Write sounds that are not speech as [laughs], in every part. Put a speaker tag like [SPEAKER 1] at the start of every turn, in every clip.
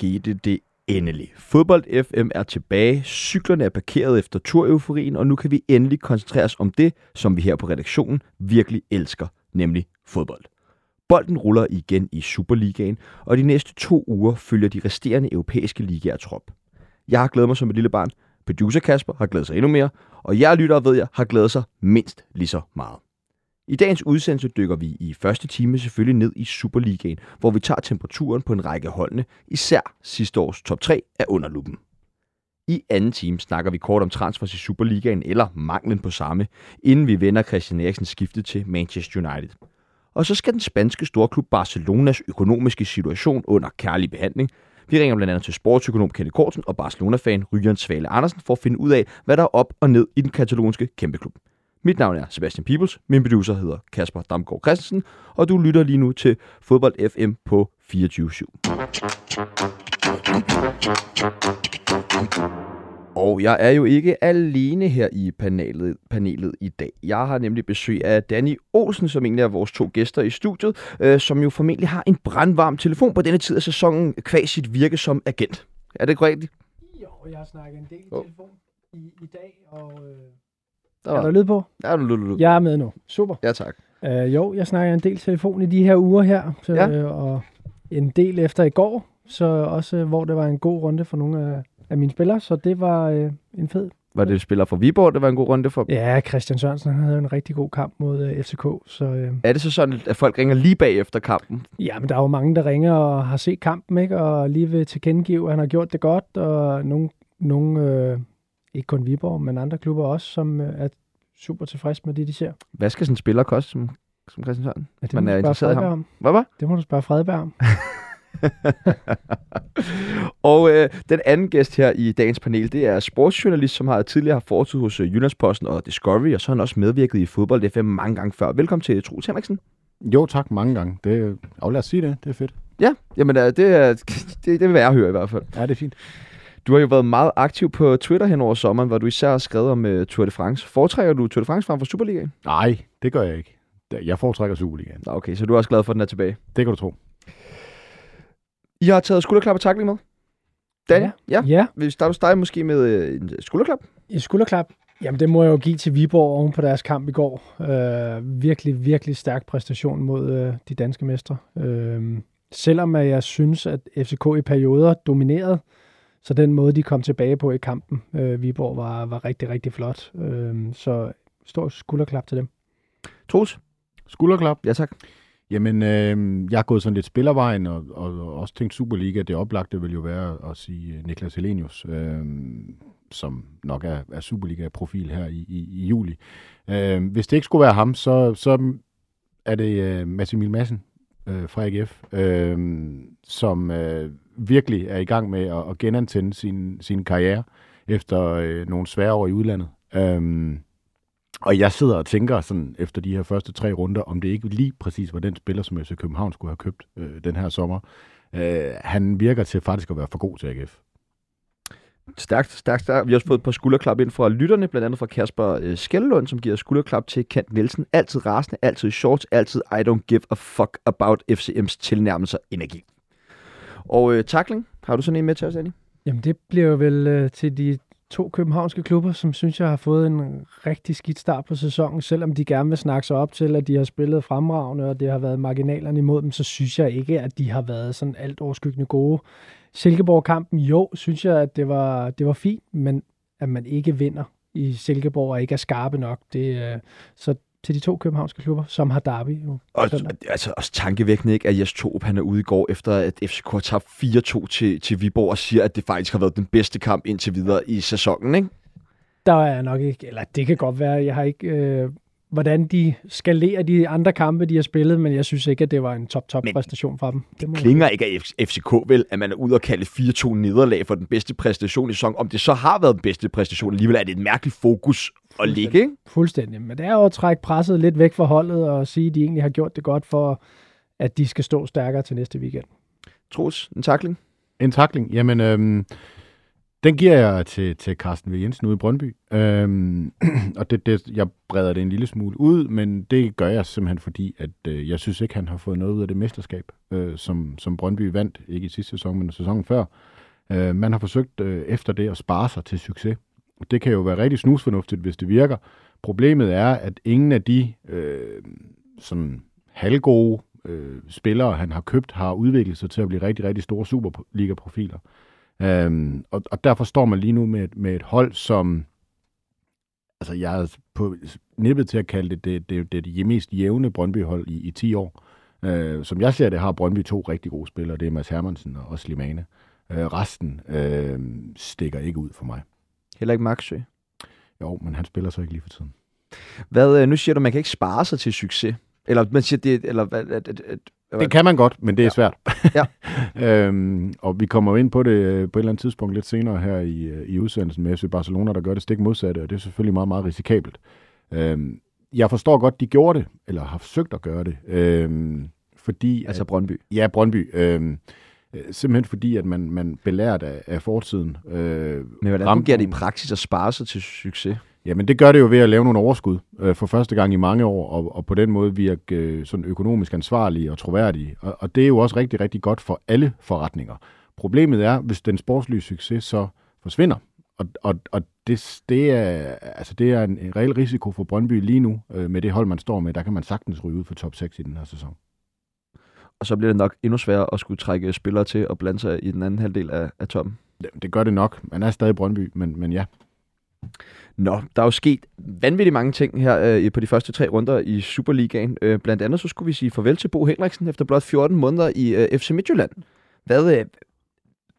[SPEAKER 1] Skete det endelig. Fodbold FM er tilbage, cyklerne er parkeret efter tureuforien, og nu kan vi endelig koncentrere os om det, som vi her på redaktionen virkelig elsker, nemlig fodbold. Bolden ruller igen i Superligaen, og de næste to uger følger de resterende europæiske ligaer trop. Jeg har glædet mig som et lille barn, producer Kasper har glædet sig endnu mere, og jeg lyttere ved jeg har glædet sig mindst lige så meget. I dagens udsendelse dykker vi i første time selvfølgelig ned i Superligaen, hvor vi tager temperaturen på en række holdene, især sidste års top 3 er under lupen. I anden time snakker vi kort om transfers i Superligaen eller manglen på samme, inden vi vender Christian Eriksens skifte til Manchester United. Og så skal den spanske storklub Barcelonas økonomiske situation under kærlig behandling. Vi ringer blandt andet til sportsøkonom Kenneth Korsen og Barcelona-fan Ryan Svale Andersen for at finde ud af, hvad der er op og ned i den katalonske kæmpeklub. Mit navn er Sebastian Peebles, min producer hedder Kasper Damgaard Christensen, og du lytter lige nu til Fodbold FM på 24-7. Og jeg er jo ikke alene her i panelet, panelet i dag. Jeg har nemlig besøg af Danny Olsen, som egentlig er vores to gæster i studiet, øh, som jo formentlig har en brandvarm telefon på denne tid af sæsonen, kvæg sit virke som agent. Er det korrekt?
[SPEAKER 2] Jo, jeg har snakket en del i telefon i, i dag, og øh,
[SPEAKER 1] Der
[SPEAKER 2] er der lyd på?
[SPEAKER 1] Ja, du, du, du.
[SPEAKER 2] Jeg er med nu. Super.
[SPEAKER 1] ja tak.
[SPEAKER 2] Øh, jo, jeg snakker en del telefon i de her uger her, så,
[SPEAKER 1] Ja.
[SPEAKER 2] øh, og en del efter i går, så også øh, hvor det var en god runde for nogle af, af mine spillere, så det var øh, en fed.
[SPEAKER 1] Var det spiller for Viborg, det var en god runde for?
[SPEAKER 2] Ja, Christian Sørensen han havde en rigtig god kamp mod øh, FCK, så øh,
[SPEAKER 1] Er det så sådan, at folk ringer lige bagefter kampen?
[SPEAKER 2] ja, men der er jo mange, der ringer og har set kampen, ikke? og lige vil tilkendegive, at han har gjort det godt, og nogle, nogle øh, ikke kun Viborg, men andre klubber også, som øh, er super tilfredse med det, de ser.
[SPEAKER 1] Hvad skal sådan en spiller koste, som, som Christian Sørensen?
[SPEAKER 2] Ja, det
[SPEAKER 1] Man
[SPEAKER 2] må
[SPEAKER 1] er interesseret i ham.
[SPEAKER 2] Om.
[SPEAKER 1] Hvad var?
[SPEAKER 2] Det må du spørge Fredberg om. [laughs]
[SPEAKER 1] og øh, den anden gæst her i dagens panel, det er sportsjournalist, som har tidligere haft fortid hos øh, Jyllandsposten og Discovery, og så har han også medvirket i fodbold FM mange gange før. Velkommen til Troels Henriksen.
[SPEAKER 3] Jo, tak mange gange. Det, og lad os sige det. Det er fedt.
[SPEAKER 1] Ja, jamen øh, det, er, [laughs] det, det vil jeg høre i hvert fald.
[SPEAKER 3] Ja, det er fint.
[SPEAKER 1] Du har jo været meget aktiv på Twitter hen over sommeren, hvor du især har skrevet om uh, Tour de France. Foretrækker du Tour de France frem for Superligaen?
[SPEAKER 3] Nej, det gør jeg ikke. Jeg foretrækker Superligaen.
[SPEAKER 1] Okay, så du er også glad for, at den er tilbage.
[SPEAKER 3] Det kan du tro.
[SPEAKER 1] I har taget skulderklap og takling med. Danny, ja. ja.
[SPEAKER 2] Ja,
[SPEAKER 1] Vi starter hos dig måske med øh, en skulderklap.
[SPEAKER 2] i skulderklap. Jamen, det må jeg jo give til Viborg oven på deres kamp i går. Øh, virkelig, virkelig stærk præstation mod øh, de danske mestre. Øh, selvom at jeg synes, at FCK i perioder dominerede, så den måde, de kom tilbage på i kampen, øh, Viborg, var, var rigtig, rigtig flot. Øh, så stor skulderklap til dem.
[SPEAKER 1] Troels?
[SPEAKER 3] Skulderklap.
[SPEAKER 1] Ja, tak.
[SPEAKER 3] Jamen, øh, jeg har gået sådan lidt spillervejen, og, og, og også tænkt Superliga. Det oplagte vil jo være at sige øh, Niklas Helenius, øh, som nok er, er Superliga-profil her i, i, i juli. Øh, hvis det ikke skulle være ham, så, så er det øh, Mads Emil Madsen øh, fra AGF, øh, som øh, virkelig er i gang med at, at genantænde sin, sin karriere efter øh, nogle svære år i udlandet. Øhm, og jeg sidder og tænker sådan efter de her første tre runder, om det ikke lige præcis var den spiller, som FC København skulle have købt øh, den her sommer. Øh, han virker til faktisk at være for god til AGF.
[SPEAKER 1] Stærkt, stærkt, stærkt. Vi har også fået et par skulderklap ind fra lytterne, blandt andet fra Kasper øh, Skellund, som giver skulderklap til Kent Nielsen. Altid rasende, altid shorts, altid I don't give a fuck about FCM's tilnærmelser energi. Og øh, tackling, har du sådan en med til os, Annie?
[SPEAKER 2] Jamen, det bliver vel øh, til de to københavnske klubber, som synes jeg har fået en rigtig skidt start på sæsonen. Selvom de gerne vil snakke sig op til, at de har spillet fremragende, og det har været marginalerne imod dem, så synes jeg ikke, at de har været sådan alt overskyggende gode. Silkeborg-kampen, jo, synes jeg, at det var, det var fint, men at man ikke vinder i Silkeborg og ikke er skarpe nok, det, øh, så til de to københavnske klubber, som har derby. Jo,
[SPEAKER 1] Og,
[SPEAKER 2] søndag.
[SPEAKER 1] altså, også tankevækkende, ikke, at Jes Torup, han er ude i går, efter at FCK har tabt 4-2 til, til Viborg, og siger, at det faktisk har været den bedste kamp indtil videre i sæsonen, ikke?
[SPEAKER 2] Der er jeg nok ikke, eller det kan godt være, jeg har ikke øh, hvordan de skalerer de andre kampe, de har spillet, men jeg synes ikke, at det var en top-top præstation fra dem.
[SPEAKER 1] Det, det klinger ikke af FCK vel, at man er ude og kalde 4-2 nederlag for den bedste præstation i sæsonen. Om det så har været den bedste præstation, alligevel er det et mærkeligt fokus at ligge, ikke?
[SPEAKER 2] Fuldstændig. Men det er jo at trække presset lidt væk fra holdet og sige, at de egentlig har gjort det godt for, at de skal stå stærkere til næste weekend.
[SPEAKER 1] Troels, en takling?
[SPEAKER 3] En takling? Jamen, øhm, den giver jeg til, til Carsten V. Jensen ude i Brøndby. Øhm, [clears throat] og det, det, jeg breder det en lille smule ud, men det gør jeg simpelthen fordi, at øh, jeg synes ikke, han har fået noget ud af det mesterskab, øh, som, som Brøndby vandt, ikke i sidste sæson, men sæsonen før. Øh, man har forsøgt øh, efter det at spare sig til succes. Det kan jo være rigtig snusfornuftigt, hvis det virker. Problemet er, at ingen af de øh, sådan halvgode øh, spillere, han har købt, har udviklet sig til at blive rigtig, rigtig store Superliga-profiler. Øhm, og, og derfor står man lige nu med, med et hold, som altså jeg er på nippet til at kalde det det, det, det, det mest jævne Brøndby-hold i, i 10 år. Øh, som jeg ser det, har Brøndby to rigtig gode spillere. Det er Mads Hermansen og Slimane. Øh, resten øh, stikker ikke ud for mig.
[SPEAKER 1] Heller ikke Maxø?
[SPEAKER 3] Jo, men han spiller så ikke lige for tiden.
[SPEAKER 1] Hvad, øh, nu siger du, at man kan ikke spare sig til succes. Eller man siger, det, eller, at, at, at,
[SPEAKER 3] at, det kan man godt, men det er ja. svært. [laughs]
[SPEAKER 1] Ja. [laughs]
[SPEAKER 3] øhm, og vi kommer ind på det øh, på et eller andet tidspunkt lidt senere her i, øh, i udsendelsen med FC Barcelona, der gør det stik modsatte, og det er selvfølgelig meget, meget risikabelt. Øhm, jeg forstår godt, de gjorde det, eller har forsøgt at gøre det. Øhm, fordi,
[SPEAKER 1] altså Brøndby?
[SPEAKER 3] Ja, Brøndby. Øhm, simpelthen fordi, at man, man belært af, af fortiden.
[SPEAKER 1] Øh, Men hvordan fungerer det i praksis at spare sig til succes?
[SPEAKER 3] Jamen, det gør det jo ved at lave nogle overskud øh, for første gang i mange år, og, og på den måde virke øh, sådan økonomisk ansvarlige og troværdige. Og, og det er jo også rigtig, rigtig godt for alle forretninger. Problemet er, hvis den sportslige succes så forsvinder. Og, og, og det, det, er, altså det er en, en reel risiko for Brøndby lige nu, øh, med det hold, man står med. Der kan man sagtens ryge ud for top 6 i den her sæson.
[SPEAKER 1] Og så bliver det nok endnu sværere at skulle trække spillere til og blande sig i den anden halvdel af, af toppen.
[SPEAKER 3] Det, det gør det nok. Man er stadig Brøndby, men, men ja.
[SPEAKER 1] Nå, der er jo sket vanvittigt mange ting her øh, på de første tre runder i Superligaen. Øh, blandt andet så skulle vi sige farvel til Bo Henriksen efter blot 14 måneder i øh, FC Midtjylland. Hvad, øh,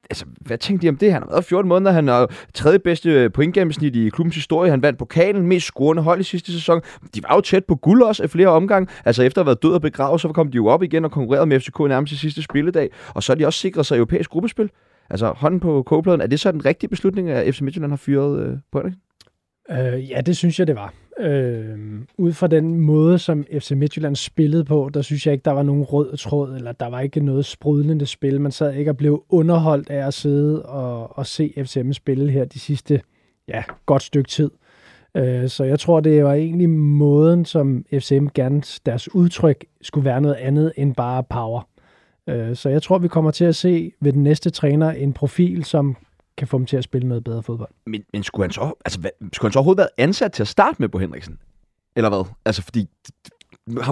[SPEAKER 1] altså, hvad tænkte de om det? Han har været 14 måneder, han har tredje bedste pointgennemsnit i klubbens historie, han vandt pokalen, mest scorende hold i sidste sæson. De var jo tæt på guld også af flere omgange. Altså efter at have været død og begravet, så kom de jo op igen og konkurrerede med FCK nærmest i sidste spilledag. Og så har de også sikret sig europæisk gruppespil. Altså hånden på kogepladen, er det så den rigtige beslutning, at FC Midtjylland har fyret øh, på det?
[SPEAKER 2] Øh, ja, det synes jeg, det var. Øh, ud fra den måde, som FC Midtjylland spillede på, der synes jeg ikke, der var nogen rød tråd, eller der var ikke noget sprudlende spil. Man sad ikke og blev underholdt af at sidde og, og se FCM spille her de sidste, ja, godt stykke tid. Øh, så jeg tror, det var egentlig måden, som FCM gerne, deres udtryk skulle være noget andet end bare power. Øh, så jeg tror, vi kommer til at se ved den næste træner en profil, som kan få dem til at spille noget bedre fodbold.
[SPEAKER 1] Men, men skulle, han så, altså, hvad, skulle han så overhovedet været ansat til at starte med på Henriksen? Eller hvad? Altså, fordi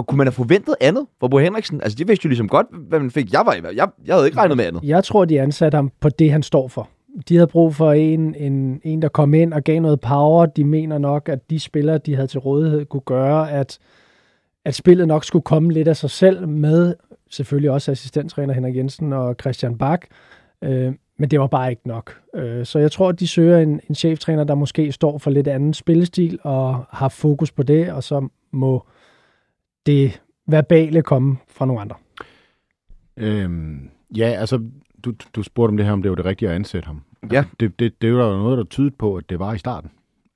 [SPEAKER 1] kunne man have forventet andet for Bo Henriksen? Altså, de vidste jo ligesom godt, hvad man fik. Jeg, var, jeg, jeg havde ikke regnet med andet.
[SPEAKER 2] Jeg tror, de ansatte ham på det, han står for. De havde brug for en, en, en, der kom ind og gav noget power. De mener nok, at de spillere, de havde til rådighed, kunne gøre, at, at spillet nok skulle komme lidt af sig selv med selvfølgelig også assistenttræner Henrik Jensen og Christian Bak. Øh, men det var bare ikke nok. Øh, så jeg tror, at de søger en, en cheftræner, der måske står for lidt anden spillestil og har fokus på det, og så må det verbale komme fra nogle andre.
[SPEAKER 3] Øhm, ja, altså, du, du spurgte om det her, om det var det rigtige at ansætte ham.
[SPEAKER 1] Ja.
[SPEAKER 3] Altså, det, det, det var der noget, der tydede på, at det var i starten.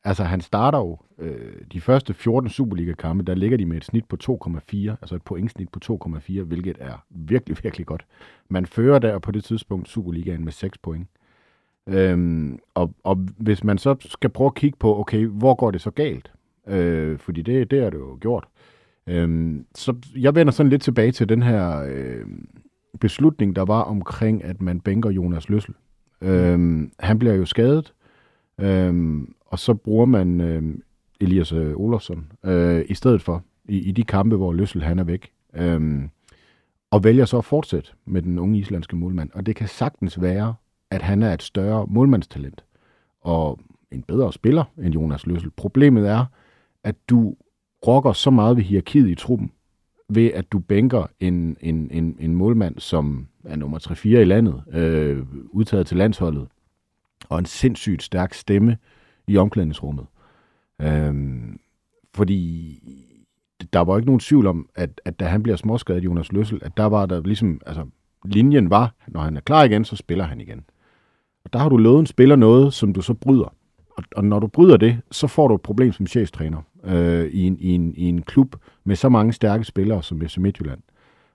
[SPEAKER 3] Altså, han starter jo øh, de første 14 Superliga-kampe, der ligger de med et snit på 2,4, altså et pointsnit på 2,4, hvilket er virkelig, [laughs] virkelig godt. Man fører der på det tidspunkt Superligaen med 6 point. Øhm, og, og hvis man så skal prøve at kigge på, okay, hvor går det så galt? Øh, fordi det, det er det jo gjort. Øhm, så jeg vender sådan lidt tilbage til den her øh, beslutning, der var omkring, at man bænker Jonas Løssel. Øhm, han bliver jo skadet, øhm, og så bruger man øh, Elias øh, Olofsson øh, i stedet for, i, i de kampe, hvor Løssel han er væk. Øh, og vælger så at fortsætte med den unge islandske målmand. Og det kan sagtens være, at han er et større målmandstalent, og en bedre spiller end Jonas Løssel. Problemet er, at du rokker så meget ved hierarkiet i truppen, ved at du bænker en, en, en, en målmand, som er nummer 3-4 i landet, øh, udtaget til landsholdet, og en sindssygt stærk stemme i omklædningsrummet. Øhm, fordi der var ikke nogen tvivl om, at, at da han bliver småskadet, Jonas Løssel, at der var der ligesom, altså linjen var, når han er klar igen, så spiller han igen. Og der har du lovet en spiller noget, som du så bryder. Og, og når du bryder det, så får du et problem som cheftræner øh, i, en, i, en, i en klub med så mange stærke spillere som FC Midtjylland.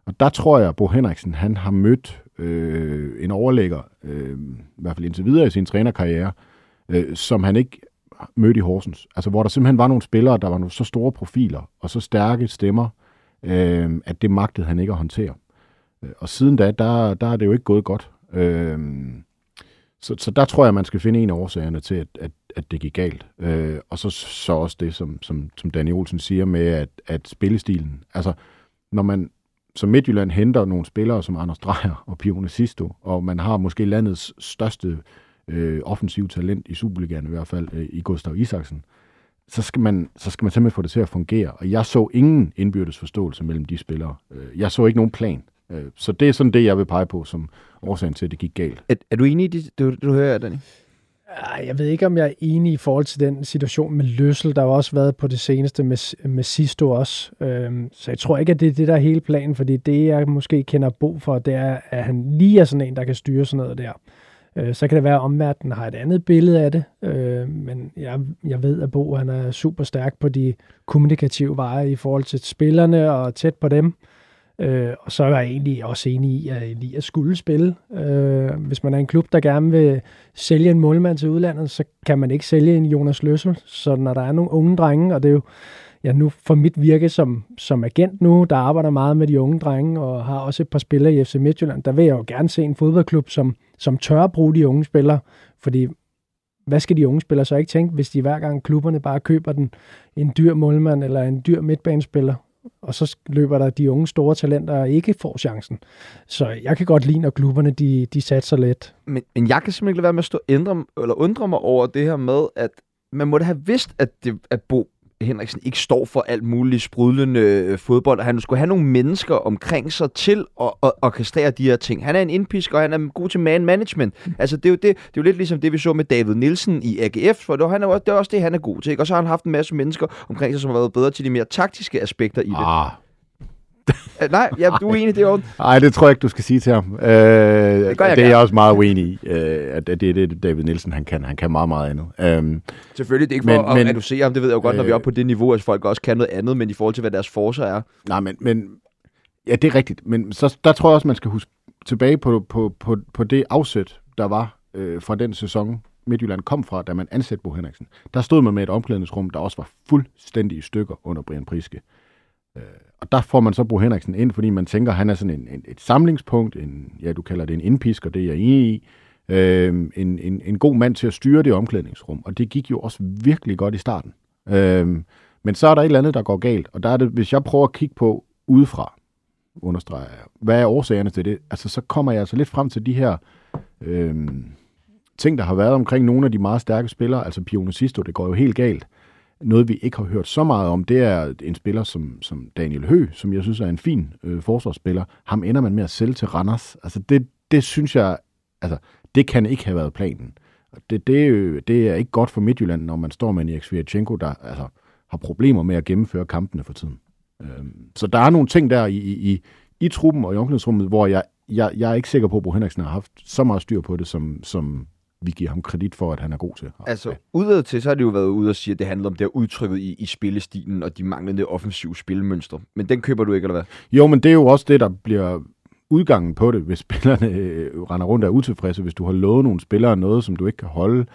[SPEAKER 3] Og der tror jeg, at Bo Henriksen han har mødt øh, en overlægger, øh, i hvert fald indtil videre i sin trænerkarriere, øh, som han ikke mødte i Horsens. Altså hvor der simpelthen var nogle spillere, der var nogle så store profiler og så stærke stemmer, øh, at det magtede han ikke at håndtere. Øh, og siden da, der, der er det jo ikke gået godt. Øh, så, så der tror jeg, man skal finde en af årsagerne til, at, at, at det gik galt. Øh, og så, så også det, som, som, som Danny Olsen siger med, at, at spillestilen, altså når man som Midtjylland henter nogle spillere som Anders Dreyer og Pione Sisto, og man har måske landets største øh, offensiv talent i Superligaen i hvert fald, øh, i Gustav Isaksen, så skal, man, så skal man simpelthen få det til at fungere. Og jeg så ingen indbyrdes forståelse mellem de spillere. Øh, jeg så ikke nogen plan. Øh, så det er sådan det, jeg vil pege på som årsagen til, at det gik galt.
[SPEAKER 1] Er, er du enig i det, du, du hører, Danny?
[SPEAKER 2] Jeg ved ikke, om jeg er enig i forhold til den situation med Løssel. Der har også været på det seneste med, med Sisto også. Øhm, så jeg tror ikke, at det er det, der er hele planen, fordi det, jeg måske kender Bo for, det er, at han lige er sådan en, der kan styre sådan noget der. Øh, så kan det være, at omverdenen har et andet billede af det, øh, men jeg, jeg ved, at Bo han er super stærk på de kommunikative veje i forhold til spillerne og tæt på dem. Øh, og så er jeg egentlig også enig i, at Elias skulle spille. Øh, hvis man er en klub, der gerne vil sælge en målmand til udlandet, så kan man ikke sælge en Jonas Løssel. Så når der er nogle unge drenge, og det er jo ja, nu for mit virke som, som agent nu, der arbejder meget med de unge drenge, og har også et par spillere i FC Midtjylland, der vil jeg jo gerne se en fodboldklub, som, som tør at bruge de unge spillere, fordi hvad skal de unge spillere så ikke tænke, hvis de hver gang klubberne bare køber den, en dyr målmand eller en dyr midtbanespiller, og så løber der de unge store talenter og ikke får chancen. Så jeg kan godt lide, når klubberne de, de satser lidt.
[SPEAKER 1] Men, men jeg kan simpelthen ikke lade være med at stå ændre, eller undre mig over det her med, at man må have vidst, at, det, at Bo Henriksen ikke står for alt muligt sprudlende øh, fodbold, og han skulle have nogle mennesker omkring sig til at, at orkestrere de her ting. Han er en indpisk, og han er god til man management. Altså, det er, jo det, det er jo lidt ligesom det, vi så med David Nielsen i AGF, for det, var, han er, det er også det, han er god til. Ikke? Og så har han haft en masse mennesker omkring sig, som har været bedre til de mere taktiske aspekter i det.
[SPEAKER 3] Ah, [laughs]
[SPEAKER 1] Nej, ja, du er enig, det er jo...
[SPEAKER 3] Nej, det tror jeg ikke, du skal sige til ham. Øh, det
[SPEAKER 1] jeg
[SPEAKER 3] det er
[SPEAKER 1] gerne.
[SPEAKER 3] jeg også meget uenig i, øh, at det er det, David Nielsen han kan. Han kan meget, meget andet. Øhm,
[SPEAKER 1] Selvfølgelig, det er ikke for
[SPEAKER 3] Men-
[SPEAKER 1] at
[SPEAKER 3] men-
[SPEAKER 1] reducere ham, det ved jeg jo godt, når vi er
[SPEAKER 3] Øh,
[SPEAKER 1] oppe på det niveau, at folk også kan noget andet, men i forhold til, hvad deres forser er.
[SPEAKER 3] nej, men, men ja, det er rigtigt. Men så, der tror jeg også, man skal huske tilbage på, på, på, på det afsæt, der var øh, fra den sæson, Midtjylland kom fra, da man ansatte Bo Henriksen. Der stod man med et omklædningsrum, der også var fuldstændig i stykker under Brian Priske. Øh, og der får man så Bo Henriksen ind, fordi man tænker, han er sådan en, en, et samlingspunkt, en, ja, du kalder det en indpisk, og det er jeg enig i. Øh, en, en, en god mand til at styre det omklædningsrum, og det gik jo også virkelig godt i starten. Øh, men så er der et eller andet, der går galt, og der er det, hvis jeg prøver at kigge på udefra, understreger jeg, hvad er årsagerne til det? Altså, så kommer jeg altså lidt frem til de her øh, ting, der har været omkring nogle af de meget stærke spillere, altså Pione Sisto, det går jo helt galt. Noget, vi ikke har hørt så meget om, det er en spiller som, som Daniel Hø, som jeg synes er en fin øh, forsvarsspiller. Ham ender man med at sælge til Randers. Altså, det, det synes jeg, altså, det kan ikke have været planen. Og Det, det, øh, det er ikke godt for Midtjylland, når man står med en Erik der altså, har problemer med at gennemføre kampene for tiden. Øhm, så der er nogle ting der i, i, i, i truppen og i omklædningsrummet, hvor jeg, jeg, jeg er ikke sikker på, at Bo Henriksen har haft så meget styr på det, som, som vi giver ham kredit for, at han er god til.
[SPEAKER 1] Altså, udad til, så har det jo været ude at sige, at det handler om det her udtrykket i, i spillestilen og de manglende offensive spilmønstre. Men den køber du ikke, eller hvad?
[SPEAKER 3] Jo, men det er jo også det, der bliver udgangen på det, hvis [laughs] spillerne øh, render rundt og er utilfredse. Hvis du har lovet nogle spillere noget, som du ikke kan holde,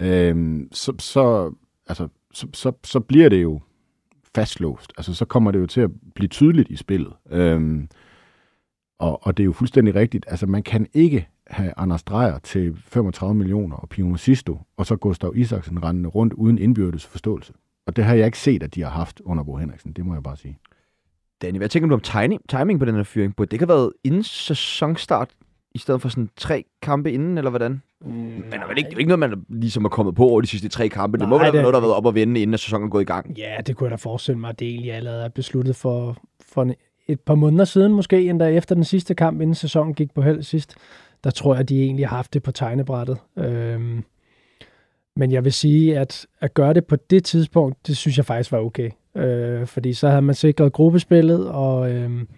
[SPEAKER 3] øh, så, så, altså, så, så, så bliver det jo fastlåst. Altså, så kommer det jo til at blive tydeligt i spillet. Øh, og, og det er jo fuldstændig rigtigt. Altså, man kan ikke have Anders Dreyer til 35 millioner og Pino Sisto, og så Gustav Isaksen rendende rundt uden indbyrdes forståelse. Og det har jeg ikke set, at de har haft under Bo Henriksen. Det må jeg bare sige.
[SPEAKER 1] Danny, hvad tænker du om timing, timing på den her fyring? Burde det ikke have været inden sæsonstart, i stedet for sådan tre kampe inden, eller hvordan?
[SPEAKER 2] Mm,
[SPEAKER 1] Men det er vel ikke, det er ikke noget, man ligesom er kommet på over de sidste tre kampe. det må
[SPEAKER 2] Nej,
[SPEAKER 1] vel være
[SPEAKER 2] det-
[SPEAKER 1] noget, der har været op og vende, inden sæsonen er gået i gang.
[SPEAKER 2] Ja, det kunne jeg da forestille mig, at det egentlig allerede er besluttet for, for en- et par måneder siden, måske endda efter den sidste kamp, inden sæsonen gik på held sidst. Der tror jeg, at de egentlig har haft det på tegnebrættet. Øhm, men jeg vil sige, at at gøre det på det tidspunkt, det synes jeg faktisk var okay. Øh, fordi så havde man sikret gruppespillet, og øhm,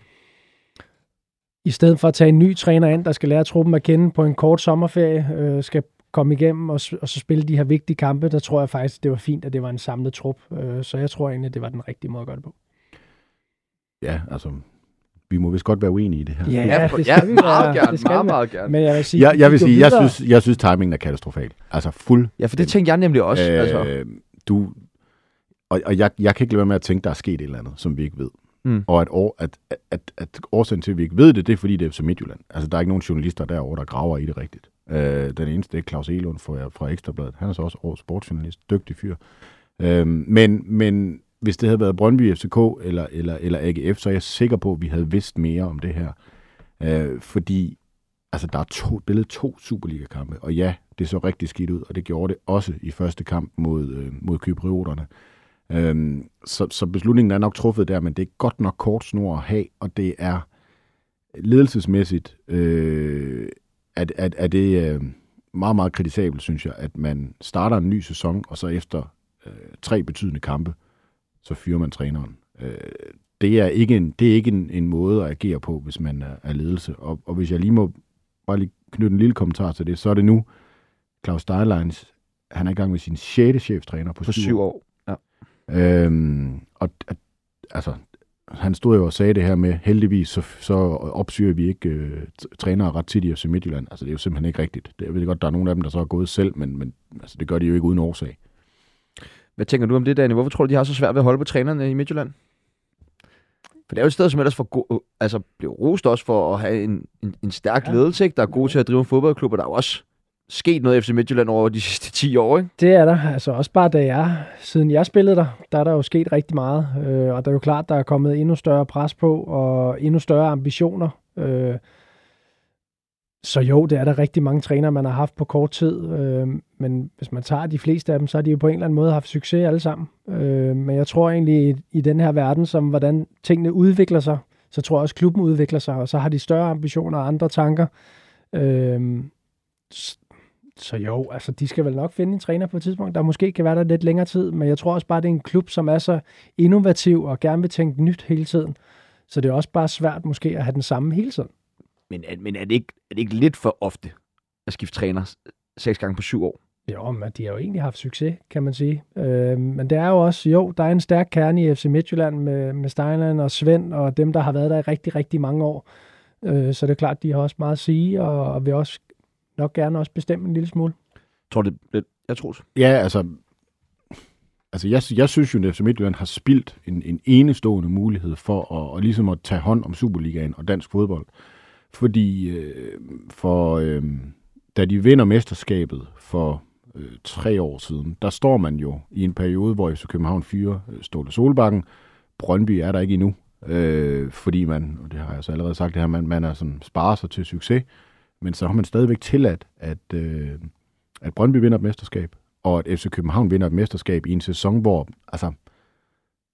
[SPEAKER 2] i stedet for at tage en ny træner ind, der skal lære truppen at kende på en kort sommerferie, øh, skal komme igennem og, og så spille de her vigtige kampe, der tror jeg faktisk, det var fint, at det var en samlet trup. Øh, så jeg tror egentlig, det var den rigtige måde at gøre det på.
[SPEAKER 3] Ja, altså, vi må vist godt være uenige i det her.
[SPEAKER 2] Ja,
[SPEAKER 1] Ja,
[SPEAKER 2] det skal
[SPEAKER 1] ja,
[SPEAKER 2] vi
[SPEAKER 1] meget gerne,
[SPEAKER 2] Det skal
[SPEAKER 1] meget, meget gerne.
[SPEAKER 2] Men jeg vil sige,
[SPEAKER 3] Jeg, jeg
[SPEAKER 2] vi
[SPEAKER 3] vil sige, jeg synes, jeg synes timingen er katastrofal. Altså fuld.
[SPEAKER 1] Ja, for det tænkte jeg nemlig også. Øh, altså.
[SPEAKER 3] Du, og og jeg, jeg kan ikke lade være med at tænke, der er sket et eller andet, som vi ikke ved.
[SPEAKER 1] Mm.
[SPEAKER 3] Og at, år, at, at, at, at årsagen til, at vi ikke ved det, det er fordi, det er FC Midtjylland. Altså, der er ikke nogen journalister derovre, der graver i det rigtigt. Øh, den eneste, det er Claus Elund fra, fra Ekstrabladet. Han er så også årets sportsjournalist. Dygtig fyr. Øh, men, men hvis det havde været Brøndby FCK eller, eller, eller AGF, så er jeg sikker på, at vi havde vidst mere om det her. Øh, fordi altså, der er to, billedet to Superliga-kampe, og ja, det så rigtig skidt ud, og det gjorde det også i første kamp mod, øh, mod kyprioterne. Øhm, så, så beslutningen er nok truffet der, men det er godt nok kort snor at have, og det er ledelsesmæssigt, øh, at, at, at det øh, meget, meget kritisabelt, synes jeg, at man starter en ny sæson, og så efter øh, tre betydende kampe, så fyrer man træneren. Øh, det er ikke, en, det er ikke en, en måde at agere på, hvis man er, er ledelse. Og, og hvis jeg lige må bare lige knytte en lille kommentar til det, så er det nu Claus Steierleins, han er i gang med sin 6. cheftræner på,
[SPEAKER 1] På syv år. Ja.
[SPEAKER 3] Øhm, og at, altså, han stod jo og sagde det her med, heldigvis så, så opsyger vi ikke øh, trænere ret tit i FC Midtjylland. Altså det er jo simpelthen ikke rigtigt. Det, jeg ved godt, der er nogle af dem, der så er gået selv, men, men altså, det gør de jo ikke uden årsag.
[SPEAKER 1] Hvad tænker du om det, Daniel? Hvorfor tror du, de har så svært ved at holde på trænerne i Midtjylland? For det er jo et sted, som ellers for go- altså, bliver rost også for at have en, en, en stærk
[SPEAKER 2] ja.
[SPEAKER 1] ledelse, ikke? der er god til at drive en fodboldklub, og der er jo også sket noget i FC Midtjylland over de sidste 10 år. Ikke?
[SPEAKER 2] Det er der. Altså også bare da jeg, siden jeg spillede der, der er der jo sket rigtig meget. Øh, og der er jo klart, der er kommet endnu større pres på, og endnu større ambitioner. Øh, så jo, det er der rigtig mange trænere, man har haft på kort tid. Øh, men hvis man tager de fleste af dem, så har de jo på en eller anden måde haft succes alle sammen. Øh, men jeg tror egentlig, i, i den her verden, som hvordan tingene udvikler sig, så tror jeg også, klubben udvikler sig, og så har de større ambitioner og andre tanker. Øh, så jo, altså de skal vel nok finde en træner på et tidspunkt, der måske kan være der lidt længere tid, men jeg tror også bare, det er en klub, som er så innovativ og gerne vil tænke nyt hele tiden. Så det er også bare svært måske at have den samme hele tiden.
[SPEAKER 1] Men, er, men er, det ikke, er det ikke lidt for ofte at skifte træner seks gange på syv år?
[SPEAKER 2] Jo, men de har jo egentlig haft succes, kan man sige. Øh, men det er jo også, jo, der er en stærk kerne i FC Midtjylland med, med Steinland og Svend og dem, der har været der i rigtig, rigtig mange år. Øh, så det er klart, de har også meget at sige, og, og vil også nok gerne også bestemme en lille smule.
[SPEAKER 1] Tror det lidt? Jeg tror det.
[SPEAKER 3] Ja, altså, altså jeg, jeg synes jo, at FC Midtjylland har spildt en, en enestående mulighed for at, at, ligesom at tage hånd om Superligaen og dansk fodbold. Fordi øh, for, øh, da de vinder mesterskabet for øh, tre år siden, der står man jo i en periode, hvor FC København fyrer øh, Ståle Solbakken. Brøndby er der ikke endnu, øh, fordi man, og det har jeg så allerede sagt, det her, man, man er sådan, sparer sig til succes, men så har man stadigvæk tilladt, at, øh, at Brøndby vinder et mesterskab, og at FC København vinder et mesterskab i en sæson, hvor altså,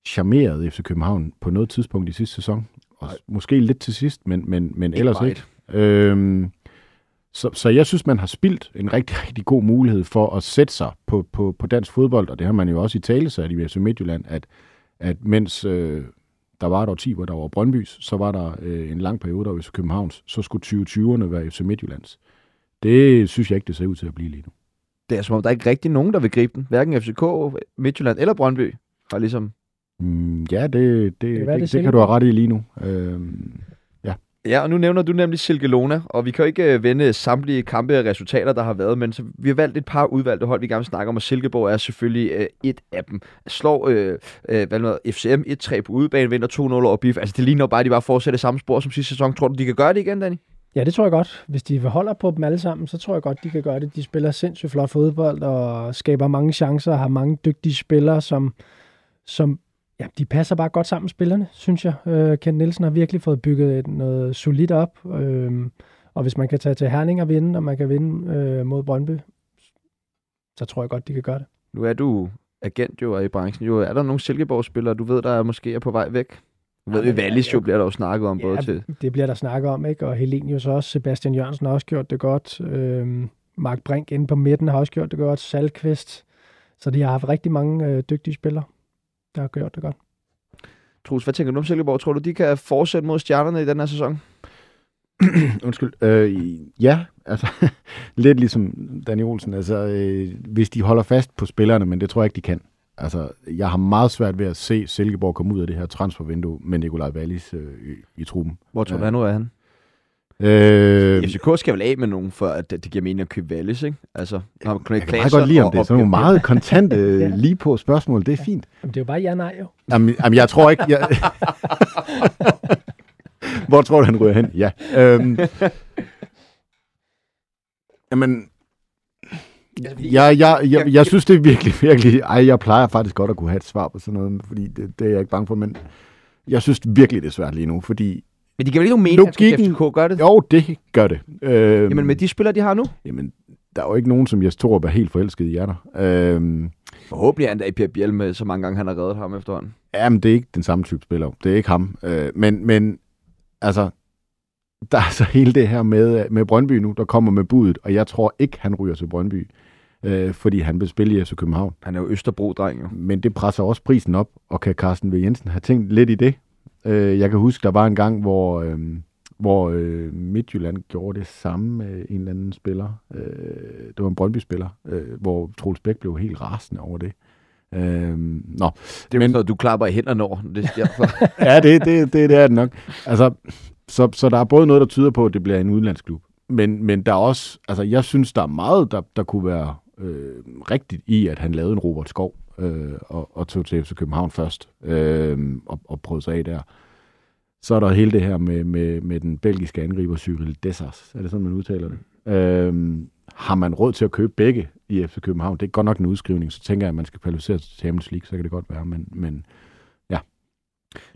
[SPEAKER 3] charmerede FC København på noget tidspunkt i sidste sæson. Og
[SPEAKER 1] Nej.
[SPEAKER 3] måske lidt til sidst, men, men, men ellers
[SPEAKER 1] meget.
[SPEAKER 3] ikke. Øhm, så, så jeg synes, man har spildt en rigtig, [laughs] rigtig god mulighed for at sætte sig på, på, på dansk fodbold, og det har man jo også i tale sat i FC Midtjylland, at, at mens øh, der var et årti, hvor der var Brøndbys, så var der øh, en lang periode, der var FC Københavns, så skulle 2020'erne være FC Midtjyllands. Det synes jeg ikke, det ser ud til at blive lige nu.
[SPEAKER 1] Det er som om, der er ikke rigtig nogen, der vil gribe den. Hverken FCK, Midtjylland eller Brøndby har ligesom...
[SPEAKER 3] Mm, ja, det, det, det,
[SPEAKER 2] være,
[SPEAKER 3] det,
[SPEAKER 2] det er
[SPEAKER 3] det kan du have ret i lige nu. Øhm,
[SPEAKER 1] Ja, og nu nævner du nemlig Silkelona, og vi kan jo ikke øh, vende samtlige kampe og resultater, der har været, men så vi har valgt et par udvalgte hold, vi gerne vil snakke om, og Silkeborg er selvfølgelig øh, et af dem. Slår øh, øh, hvad noget, FCM 1-3 på udebane, vinder 2-0 over BIF. Altså det ligner bare, at de bare fortsætter samme spor som sidste sæson. Tror du, de kan gøre det igen, Danny?
[SPEAKER 2] Ja, det tror jeg godt. Hvis de holder på dem alle sammen, så tror jeg godt, de kan gøre det. De spiller sindssygt flot fodbold og skaber mange chancer og har mange dygtige spillere, som, som ja, de passer bare godt sammen, spillerne, synes jeg. Øh, Kent Nielsen har virkelig fået bygget et, noget solidt op. Øh, og hvis man kan tage til Herning og vinde, og man kan vinde øh, mod Brøndby, så tror jeg godt, de kan gøre det.
[SPEAKER 1] Nu er du agent jo og i branchen. Jo, er der nogle Silkeborg-spillere, du ved, der er måske er på vej væk? Nu ved
[SPEAKER 2] Ja,
[SPEAKER 1] Wallis jo
[SPEAKER 2] ja.
[SPEAKER 1] bliver der jo snakket om, både til...
[SPEAKER 2] det bliver der snakket om, ikke? Og Helenius også. Sebastian Jørgensen har også gjort det godt. Øhm, Mark Brink inde på midten har også gjort det godt. Salkvist. Så de har haft rigtig mange øh, dygtige spillere, der har gjort det godt.
[SPEAKER 1] Troels, hvad tænker du om Silkeborg? Tror du, de kan fortsætte mod stjernerne i den her sæson? [clears throat]
[SPEAKER 3] Undskyld. Øh, ja, altså [laughs] lidt ligesom Danny Olsen. Altså, øh, hvis de holder fast på spillerne, men det tror jeg ikke, de kan. Altså, jeg har meget svært ved at se Silkeborg komme ud af det her transfervindue med Nikolaj Wallis øh, i, i truppen.
[SPEAKER 1] Hvor tror du, han nu er han?
[SPEAKER 3] Øh,
[SPEAKER 1] FCK skal vel af med nogen, for at det giver mening at købe Wallis, ikke? Altså,
[SPEAKER 3] jeg kan meget godt lide, om det er sådan nogle meget kontante [laughs]
[SPEAKER 2] Ja.
[SPEAKER 3] lige på spørgsmål. Det er fint.
[SPEAKER 2] Jamen, det er jo bare ja nej jo.
[SPEAKER 3] Jamen, jamen jeg tror ikke... Jeg... [laughs] Hvor tror du, han ryger hen? Ja. Øhm... Jamen... Jeg, jeg, jeg, jeg synes, det er virkelig, virkelig... Ej, jeg plejer faktisk godt at kunne have et svar på sådan noget, fordi det, det er jeg ikke bange for, men jeg synes virkelig, det er svært lige nu, fordi...
[SPEAKER 1] Men de giver vel ikke nogen mening, at
[SPEAKER 3] Logikken-
[SPEAKER 1] FCK gør det?
[SPEAKER 3] Jo, det gør det. Øhm,
[SPEAKER 1] Jamen med de spillere, de har nu?
[SPEAKER 3] Jamen, der er jo ikke nogen, som jeg tror er helt forelsket i jer der. Øhm,
[SPEAKER 1] Forhåbentlig er han da i Per Biel med så mange gange, han har reddet ham efterhånden.
[SPEAKER 3] Jamen, det er ikke den samme type spiller. Det er ikke ham. Øh, men, men, altså, der er så hele det her med, med Brøndby nu, der kommer med budet, og jeg tror ikke, han ryger til Brøndby, øh, fordi han vil spille i FC København.
[SPEAKER 1] Han er jo Østerbro-dreng, jo.
[SPEAKER 3] Men det presser også prisen op, og kan Carsten V. Jensen have tænkt lidt i det? Øh, jeg kan huske, der var en gang, hvor, øh, hvor øh, Midtjylland gjorde det samme med en eller anden spiller. Øh, det var en Brøndby-spiller, øh, hvor Troels Bæk blev helt rasende over det. Øh, nå,
[SPEAKER 1] Det er
[SPEAKER 3] Men-
[SPEAKER 1] noget, du klapper i hænderne over. Det er derfor. [laughs]
[SPEAKER 3] ja, det, det, det, det er det nok. Altså, så, så der er både noget, der tyder på, at det bliver en udenlandsklub. Men, men der er også, altså jeg synes, der er meget, der, der kunne være øh, rigtigt i, at han lavede en Robert Skov øh, og, og tog til FC København først øh, og, og prøvede sig af der. Så er der hele det her med, med, med den belgiske angriber Cyril Dessers. Er det sådan, man udtaler det? Øh, har man råd til at købe begge i FC København? Det er godt nok en udskrivning, så tænker jeg, at man skal kvalificere sig til Champions League, så kan det godt være. Men, men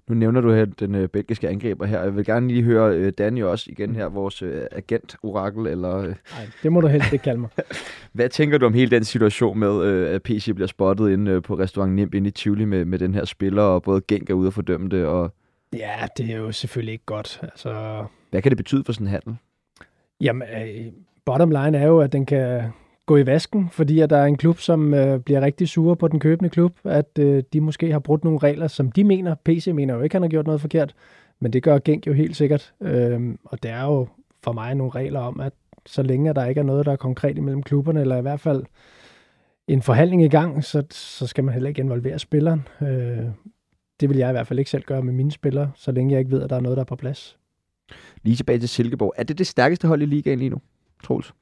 [SPEAKER 1] nu nævner du her den øh, belgiske angriber her. Jeg vil gerne lige høre øh, Danny også igen her, vores øh, agent-orakel. Eller, øh,
[SPEAKER 2] Nej, det må du helst ikke kalde mig. [laughs]
[SPEAKER 1] hvad tænker du om hele den situation med, øh, at PC bliver spottet inde øh, på restaurant Nimb inde i Tivoli med, med den her spiller, og både Genk er ude og fordømme det, og
[SPEAKER 2] Ja, det er jo selvfølgelig ikke godt. Altså,
[SPEAKER 1] hvad kan det betyde for sådan en handel?
[SPEAKER 2] Jamen, øh, bottom line er jo, at den kan gå i vasken, fordi at der er en klub, som øh, bliver rigtig sure på den købende klub, at øh, de måske har brudt nogle regler, som de mener. PC mener jo ikke, han har gjort noget forkert, men det gør Genk jo helt sikkert. Øh, og der er jo for mig nogle regler om, at så længe at der ikke er noget, der er konkret imellem klubberne, eller i hvert fald en forhandling i gang, så, så skal man heller ikke involvere spilleren. Øh, det vil jeg i hvert fald ikke selv gøre med mine spillere, så længe jeg ikke ved, at der er noget, der er på plads.
[SPEAKER 1] Lige tilbage til Silkeborg. Er det det stærkeste hold i ligaen lige nu, Troels?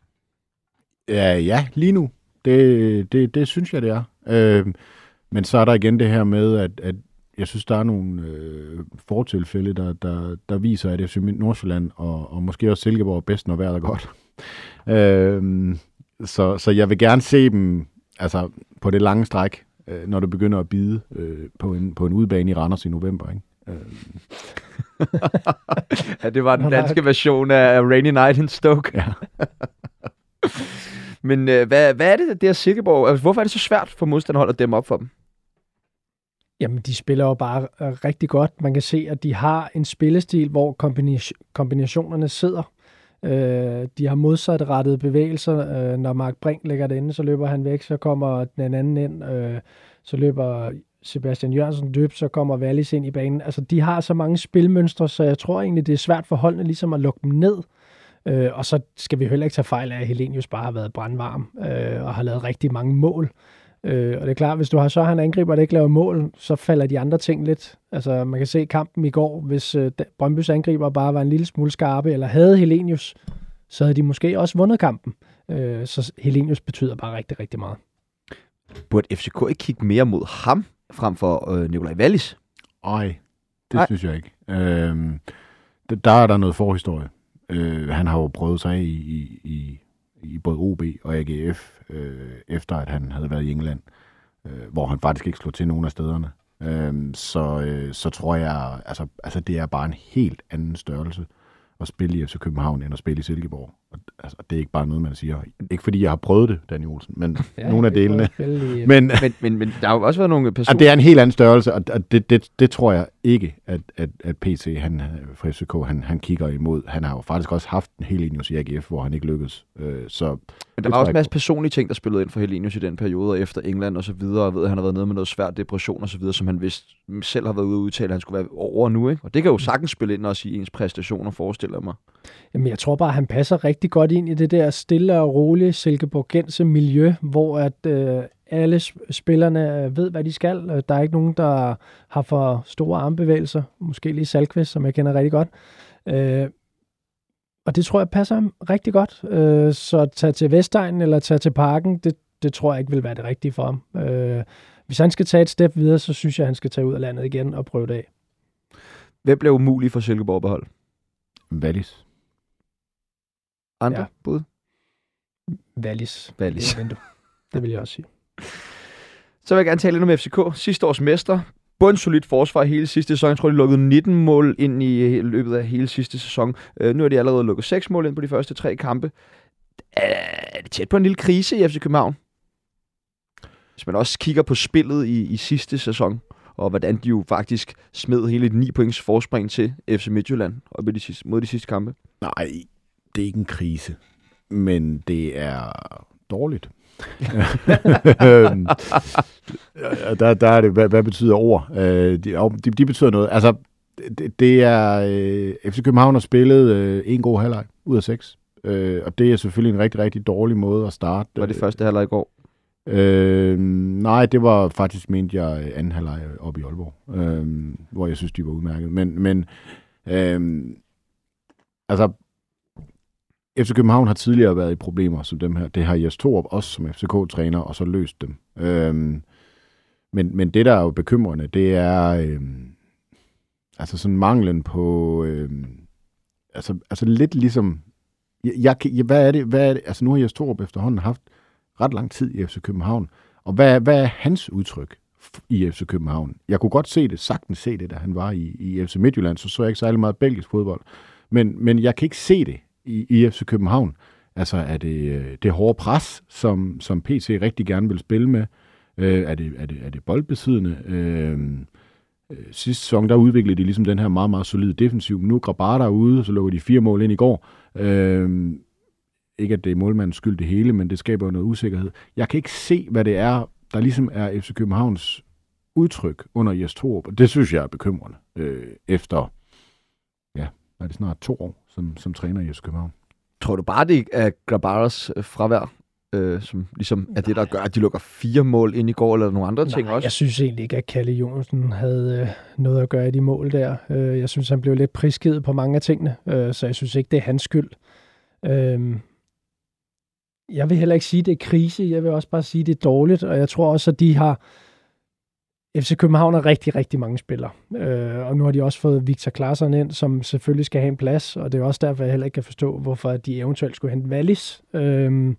[SPEAKER 3] Ja, ja, lige nu. Det, det, det synes jeg, det er. Øh, men så er der igen det her med, at, at jeg synes, der er nogle øh, fortilfælde, der, der, der viser, at FC Nordsjælland og, og måske også Silkeborg er bedst, når vejret er godt. [laughs] øh, så, så jeg vil gerne se dem altså, på det lange stræk, øh, når det begynder at bide øh, på, en, på en udbane i Randers i november. Ikke? Øh, [laughs]
[SPEAKER 1] ja, det var den danske version af Rainy Night in Stoke.
[SPEAKER 3] Ja. [laughs]
[SPEAKER 1] Men øh, hvad, hvad er det, det her Silkeborg? Altså, hvorfor er det så svært for modstanderhold at dæmme op for dem?
[SPEAKER 2] Jamen, de spiller jo bare øh, rigtig godt. Man kan se, at de har en spillestil, hvor kombinationerne sidder. Øh, de har modsatrettede bevægelser. Øh, når Mark Brink lægger det inde, så løber han væk, så kommer den anden ind. Øh, så løber Sebastian Jørgensen dybt, så kommer Wallis ind i banen. Altså, de har så mange spilmønstre, så jeg tror egentlig, det er svært for holdene ligesom at lukke dem ned. Øh, og så skal vi heller ikke tage fejl af, at Helenius bare har været brandvarm øh, og har lavet rigtig mange mål. Øh, og det er klart, hvis du har så har en angriber, der ikke laver mål, så falder de andre ting lidt. Altså, man kan se kampen i går, hvis øh, Brøndbys angriber bare var en lille smule skarpe, eller havde Helenius, så havde de måske også vundet kampen. Øh, så Helenius betyder bare rigtig, rigtig meget.
[SPEAKER 1] Burde FCK ikke kigge mere mod ham, frem for øh, Nikolaj Wallis?
[SPEAKER 3] Ej, det.
[SPEAKER 1] Nej.
[SPEAKER 3] synes jeg ikke. Der, der er der noget forhistorie. Øh, han har jo prøvet sig af i, i, i, i både OB og AGF, øh, efter at han havde været i England, øh, hvor han faktisk ikke slog til nogen af stederne. Øh, så, øh, så tror jeg, altså, altså det er bare en helt anden størrelse at spille i FC København, end at spille i Silkeborg altså, det er ikke bare noget, man siger. Ikke fordi jeg har prøvet det, Danny Olsen, men [laughs]
[SPEAKER 2] Ja,
[SPEAKER 3] nogle af delene. [laughs] Men
[SPEAKER 1] Men, men, men der har jo også været nogle
[SPEAKER 3] at
[SPEAKER 1] personer...
[SPEAKER 3] det er en helt anden størrelse, og, og det, det, det tror jeg ikke, at, at, at PC han, fra FCK han, han kigger imod. Han har jo faktisk også haft en hel linje i AGF, hvor han ikke lykkedes. Øh, så
[SPEAKER 1] Men der
[SPEAKER 3] det
[SPEAKER 1] var også en masse personlige ting, der spillede ind for Helenius i den periode, og efter England og så videre, og ved, at han har været nede med noget svært depression og så videre, som han vist selv har været ude at udtale, at han skulle være over nu, ikke? Og det kan jo sagtens spille ind også i ens præstationer, forestiller jeg mig.
[SPEAKER 2] Jamen, jeg tror bare, at han passer rigtig godt ind i det der stille og rolige silkeborgense miljø, hvor at øh, alle sp- spillerne ved, hvad de skal. Øh, Der er ikke nogen, der har for store armbevægelser. Måske lige Salkvist, som jeg kender rigtig godt. Øh, og det tror jeg passer ham rigtig godt. Øh, så at tage til Vestegnen eller tage til Parken, det, det tror jeg ikke vil være det rigtige for ham. Øh, hvis han skal tage et step videre, så synes jeg, at han skal tage ud af landet igen og prøve det af.
[SPEAKER 1] Hvem blev umulig for Silkeborg at beholde?
[SPEAKER 3] Wallis.
[SPEAKER 1] Andre
[SPEAKER 2] Ja.
[SPEAKER 1] bud?
[SPEAKER 2] Wallis.
[SPEAKER 1] Wallis.
[SPEAKER 2] Det, [laughs] det vil jeg også sige.
[SPEAKER 1] Så vil jeg gerne tale lidt om FCK. Sidste års mester. Bundsolidt forsvar hele sidste sæson. Jeg tror, de lukkede 19 mål ind i løbet af hele sidste sæson. Øh, nu har de allerede lukket 6 mål ind på de første tre kampe. Er det tæt på en lille krise i FC København? Hvis man også kigger på spillet i, i sidste sæson, og hvordan de jo faktisk smed hele et 9 points forspring til FC Midtjylland op i de sidste, mod de sidste kampe.
[SPEAKER 3] Nej, det er ikke en krise, men det er dårligt. [laughs] Øhm, der, der er det, hvad, hvad betyder ord? Øh, de, de, de betyder noget. Altså, det, det er... Øh, FC København har spillet øh, en god halvleg ud af seks. Øh, og det er selvfølgelig en rigtig, rigtig dårlig måde at starte.
[SPEAKER 1] Var det første halvleg i går?
[SPEAKER 3] Øh, nej, det var faktisk, mente jeg, anden halvleg oppe i Aalborg, øh, hvor jeg synes, de var udmærket. Men, men øh, altså, FC København har tidligere været i problemer som dem her. Det har Jes Torup også som FCK-træner, og så løst dem. Øhm, men, men det, der er jo bekymrende, det er øhm, altså sådan manglen på... Øhm, altså, altså lidt ligesom... Jeg, jeg, hvad er det? Hvad er det? Altså nu har Jes Torup efterhånden haft ret lang tid i FC København. Og hvad, hvad er hans udtryk i FC København? Jeg kunne godt se det, sagtens se det, da han var i, i FC Midtjylland, så så jeg ikke særlig meget belgisk fodbold. Men, men jeg kan ikke se det i, i FC København. Altså er det øh, det hårde pres, som, som PC rigtig gerne vil spille med? Øh, er, det, er, det, er det boldbesiddende? Øh, øh, sidste sæson, der udviklede de ligesom den her meget, meget solide defensiv. Nu er der ude, så lukker de fire mål ind i går. Øh, ikke at det er målmandens skyld det hele, men det skaber jo noget usikkerhed. Jeg kan ikke se, hvad det er, der ligesom er FC Københavns udtryk under Jes Torup, og det synes jeg er bekymrende, øh, efter, ja, er det snart to år som, som træner i FC København.
[SPEAKER 1] Tror du bare, det er Grabaras øh, fravær, øh, som ligesom er det, der gør, at de lukker fire mål ind i går, eller er nogle andre ting
[SPEAKER 2] Nej,
[SPEAKER 1] også?
[SPEAKER 2] jeg synes egentlig ikke, at Kalle Jonsen havde øh, noget at gøre i de mål der. Øh, jeg synes, han blev lidt prisgivet på mange af tingene, øh, så jeg synes ikke, det er hans skyld. Øh, jeg vil heller ikke sige, at det er krise. Jeg vil også bare sige, at det er dårligt, og jeg tror også, at de har... FC København har rigtig, rigtig mange spillere. Øh, og nu har de også fået Victor Klaarsson ind, som selvfølgelig skal have en plads, og det er også derfor, jeg heller ikke kan forstå, hvorfor de eventuelt skulle hente Wallis. Øh,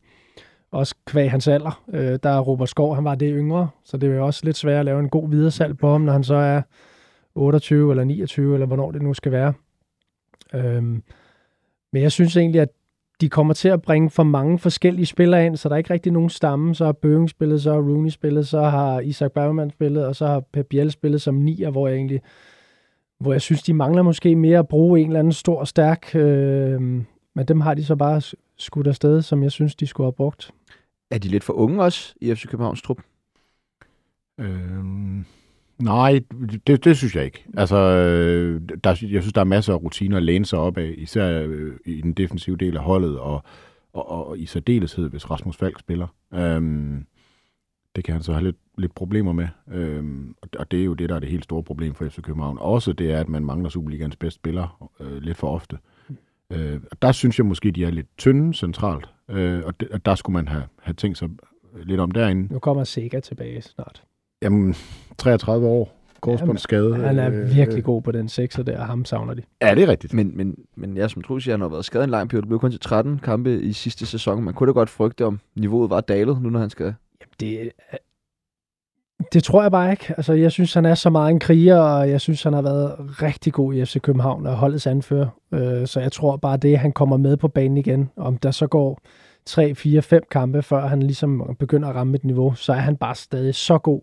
[SPEAKER 2] også kvæg hans alder. Øh, der er Robert Skov, han var det yngre, så det er jo også lidt svært at lave en god videresalg på ham, når han så er 28 eller 29, eller hvornår det nu skal være. Øh, men jeg synes egentlig, at de kommer til at bringe for mange forskellige spillere ind, så der er ikke rigtig nogen stamme. Så har Bøing spillet, så har Rooney spillet, så har Isak Bergman spillet, og så har Pep Biel spillet som nier, hvor jeg egentlig hvor jeg synes, de mangler måske mere at bruge en eller anden stor og stærk, øh, men dem har de så bare skudt afsted, som jeg synes, de skulle have brugt.
[SPEAKER 1] Er de lidt for unge også i FC Københavns trup?
[SPEAKER 3] Øhm, nej, det, det synes jeg ikke. Altså, øh, der, jeg synes, der er masser af rutiner at læne sig op af, især øh, i den defensive del af holdet, og, og, og i særdeleshed, hvis Rasmus Falk spiller. Øhm, det kan han så have lidt, lidt problemer med, øhm, og, og det er jo det, der er det helt store problem for FC København. Også det er, at man mangler Superligans bedste spiller øh, lidt for ofte. Øh, og der synes jeg måske, de er lidt tynde centralt, øh, og, det, og der skulle man have, have tænkt sig lidt om derinde.
[SPEAKER 2] Nu kommer Sega tilbage snart.
[SPEAKER 3] Jamen, 33 år, korsbåndsskade.
[SPEAKER 2] Han er
[SPEAKER 3] øh,
[SPEAKER 2] virkelig god på den sekser der, og ham savner de.
[SPEAKER 3] Ja, det er rigtigt.
[SPEAKER 1] Men, men, men jeg som tror, siger, han har været skadet en lang periode. Det blev kun til 13 kampe i sidste sæson. Man kunne da godt frygte, om niveauet var dalet, nu når han skal...
[SPEAKER 2] Jamen, det, er- Det tror jeg bare ikke. Altså, jeg synes, han er så meget en kriger, og jeg synes, han har været rigtig god i FC København og holdets anfører. Øh, så jeg tror bare, det han kommer med på banen igen, om der så går 3, 4, 5 kampe, før han ligesom begynder at ramme et niveau, så er han bare stadig så god,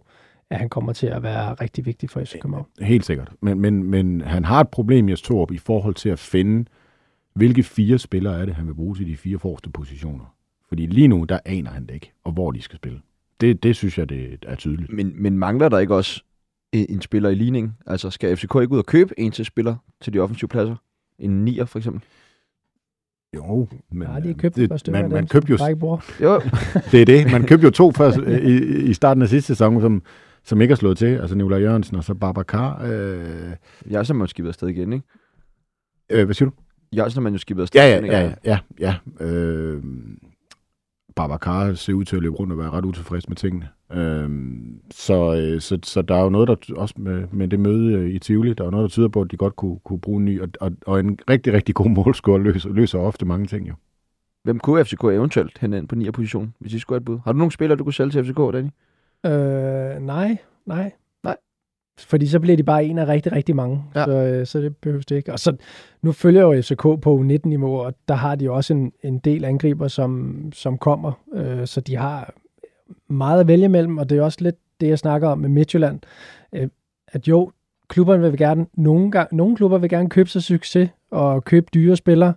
[SPEAKER 2] at han kommer til at være rigtig vigtig for FC København.
[SPEAKER 3] Helt sikkert. Men, men, men han har et problem, Jes Torup, i forhold til at finde, hvilke fire spillere er det, han vil bruge til de fire forreste positioner. Fordi lige nu, der aner han det ikke, og hvor de skal spille. Det, det synes jeg, det er tydeligt.
[SPEAKER 1] Men, men mangler der ikke også en, spiller i ligning? Altså, skal FCK ikke ud og købe en til spiller til de offensive pladser? En nier, for eksempel?
[SPEAKER 3] Jo, men
[SPEAKER 2] Ja, de købt
[SPEAKER 3] det, man, man købte jo.
[SPEAKER 1] Jo, [laughs]
[SPEAKER 3] det er det. Man købte jo to før, i, i starten af sidste sæson, som, som ikke har slået til. Altså Nicolai Jørgensen og så Babacar. Øh,
[SPEAKER 1] jeg er man skibet afsted igen, ikke?
[SPEAKER 3] øh, hvad siger du?
[SPEAKER 1] Jørgensen er man jo skibet afsted
[SPEAKER 3] Ja, ja,
[SPEAKER 1] igen, ikke?
[SPEAKER 3] ja, ja, ja. Øh, Babacar ser ud til at løbe rundt og være ret utilfreds med tingene. Øh, så, øh, så, så der er jo noget, der også med, med det møde øh, i Tivoli, der er noget, der tyder på, at de godt kunne, kunne bruge en ny, og, og, og en rigtig, rigtig god [laughs] målscore løser, løser ofte mange ting jo.
[SPEAKER 1] Hvem kunne FCK eventuelt hente ind på 9. position, hvis I skulle have et bud? Har du nogle spillere, du kunne sælge til FCK, Danny?
[SPEAKER 2] Øh, nej, nej.
[SPEAKER 1] Nej.
[SPEAKER 2] Fordi så bliver de bare en af rigtig, rigtig mange.
[SPEAKER 1] Ja.
[SPEAKER 2] Så, øh, så det behøves det ikke. Og så, nu følger jo FCK på U19-niveau, og der har de også en, en del angriber, som, som kommer. Øh, så de har meget at vælge mellem, og det er også lidt det, jeg snakker om med Midtjylland. Øh, at jo, klubberne vil gerne, nogle, gang, nogle klubber vil gerne købe sig succes og købe dyre spillere,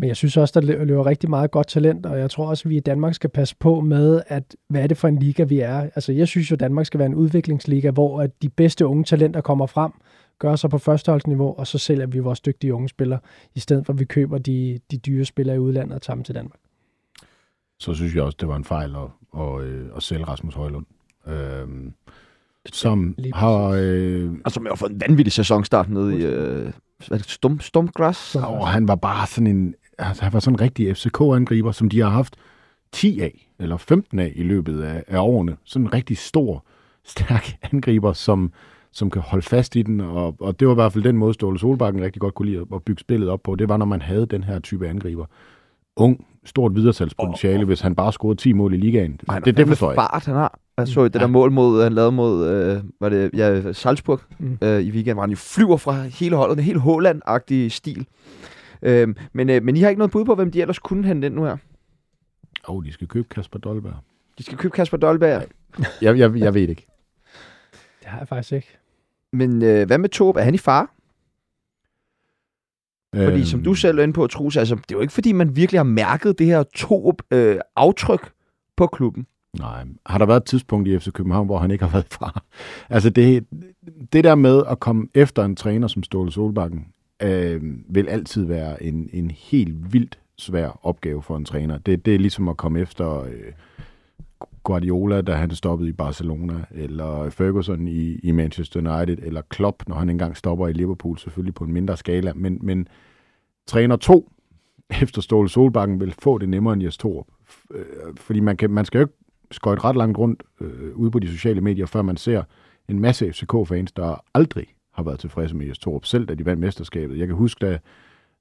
[SPEAKER 2] men jeg synes også, der lø- løber rigtig meget godt talent, og jeg tror også, at vi i Danmark skal passe på med, at hvad er det for en liga, vi er. Altså, jeg synes jo, at Danmark skal være en udviklingsliga, hvor at de bedste unge talenter kommer frem, gør sig på førsteholdsniveau, og så sælger vi vores dygtige unge spillere, i stedet for at vi køber de, de dyre spillere i udlandet og tager dem til Danmark.
[SPEAKER 3] så synes jeg også, det var en fejl at, at, øh, at sælge Rasmus Højlund. Øhm, som
[SPEAKER 2] Lige
[SPEAKER 3] har... Øh,
[SPEAKER 1] Altså, man har fået en vanvittig sæsonstart nede i... Øh, Stum, Stumgrass?
[SPEAKER 2] Stum-
[SPEAKER 3] og han var bare sådan en... Altså, han var sådan en rigtig FCK-angriber, som de har haft 10 af, eller 15 af i løbet af, af årene. Sådan en rigtig stor, stærk [laughs] angriber, som, som kan holde fast i den, og, og det var i hvert fald den måde, Ståle Solbakken rigtig godt kunne lide at, bygge spillet op på. Det var, når man havde den her type angriber. Ung, stort videresalgspotentiale, hvis han bare scorede 10 mål i ligaen.
[SPEAKER 1] Ej,
[SPEAKER 3] det, det forstår jeg
[SPEAKER 1] fart, han har. Jeg så det
[SPEAKER 3] Ja.
[SPEAKER 1] der mål, mod, han lavede mod, øh, var det, ja, Salzburg
[SPEAKER 2] Mm.
[SPEAKER 1] øh, i weekenden, hvor han jo flyver fra hele holdet. En helt Håland-agtig stil. Øh, men, øh, men I har ikke noget bud på, hvem de ellers kunne hente ind nu her?
[SPEAKER 3] Åh, oh, de skal købe Kasper Dolberg.
[SPEAKER 1] De skal købe Kasper Dolberg.
[SPEAKER 3] Jeg, jeg, jeg ved ikke.
[SPEAKER 2] Det har jeg faktisk ikke.
[SPEAKER 1] Men øh, hvad med Torp? Er han i fare? Fordi
[SPEAKER 3] Øhm,
[SPEAKER 1] som du selv er inde på, Trus, altså, det er jo ikke fordi, man virkelig har mærket det her Torp øh, aftryk på klubben.
[SPEAKER 3] Nej, har der været et tidspunkt i FC København, hvor han ikke har været fra? Altså det, det der med at komme efter en træner som Ståle Solbakken, øh, vil altid være en, en helt vildt svær opgave for en træner. Det, det er ligesom at komme efter øh, Guardiola, da han stoppede i Barcelona, eller Ferguson i, i Manchester United, eller Klopp, når han engang stopper i Liverpool, selvfølgelig på en mindre skala. Men, men træner to [laughs] efter Ståle Solbakken vil få det nemmere end Jes Torup. Øh, Fordi man, kan, man skal jo ikke skøjte ret langt rundt øh, ude på de sociale medier, før man ser en masse FCK-fans, der aldrig har været tilfredse med Jes Torup, selv da de vandt mesterskabet. Jeg kan huske, da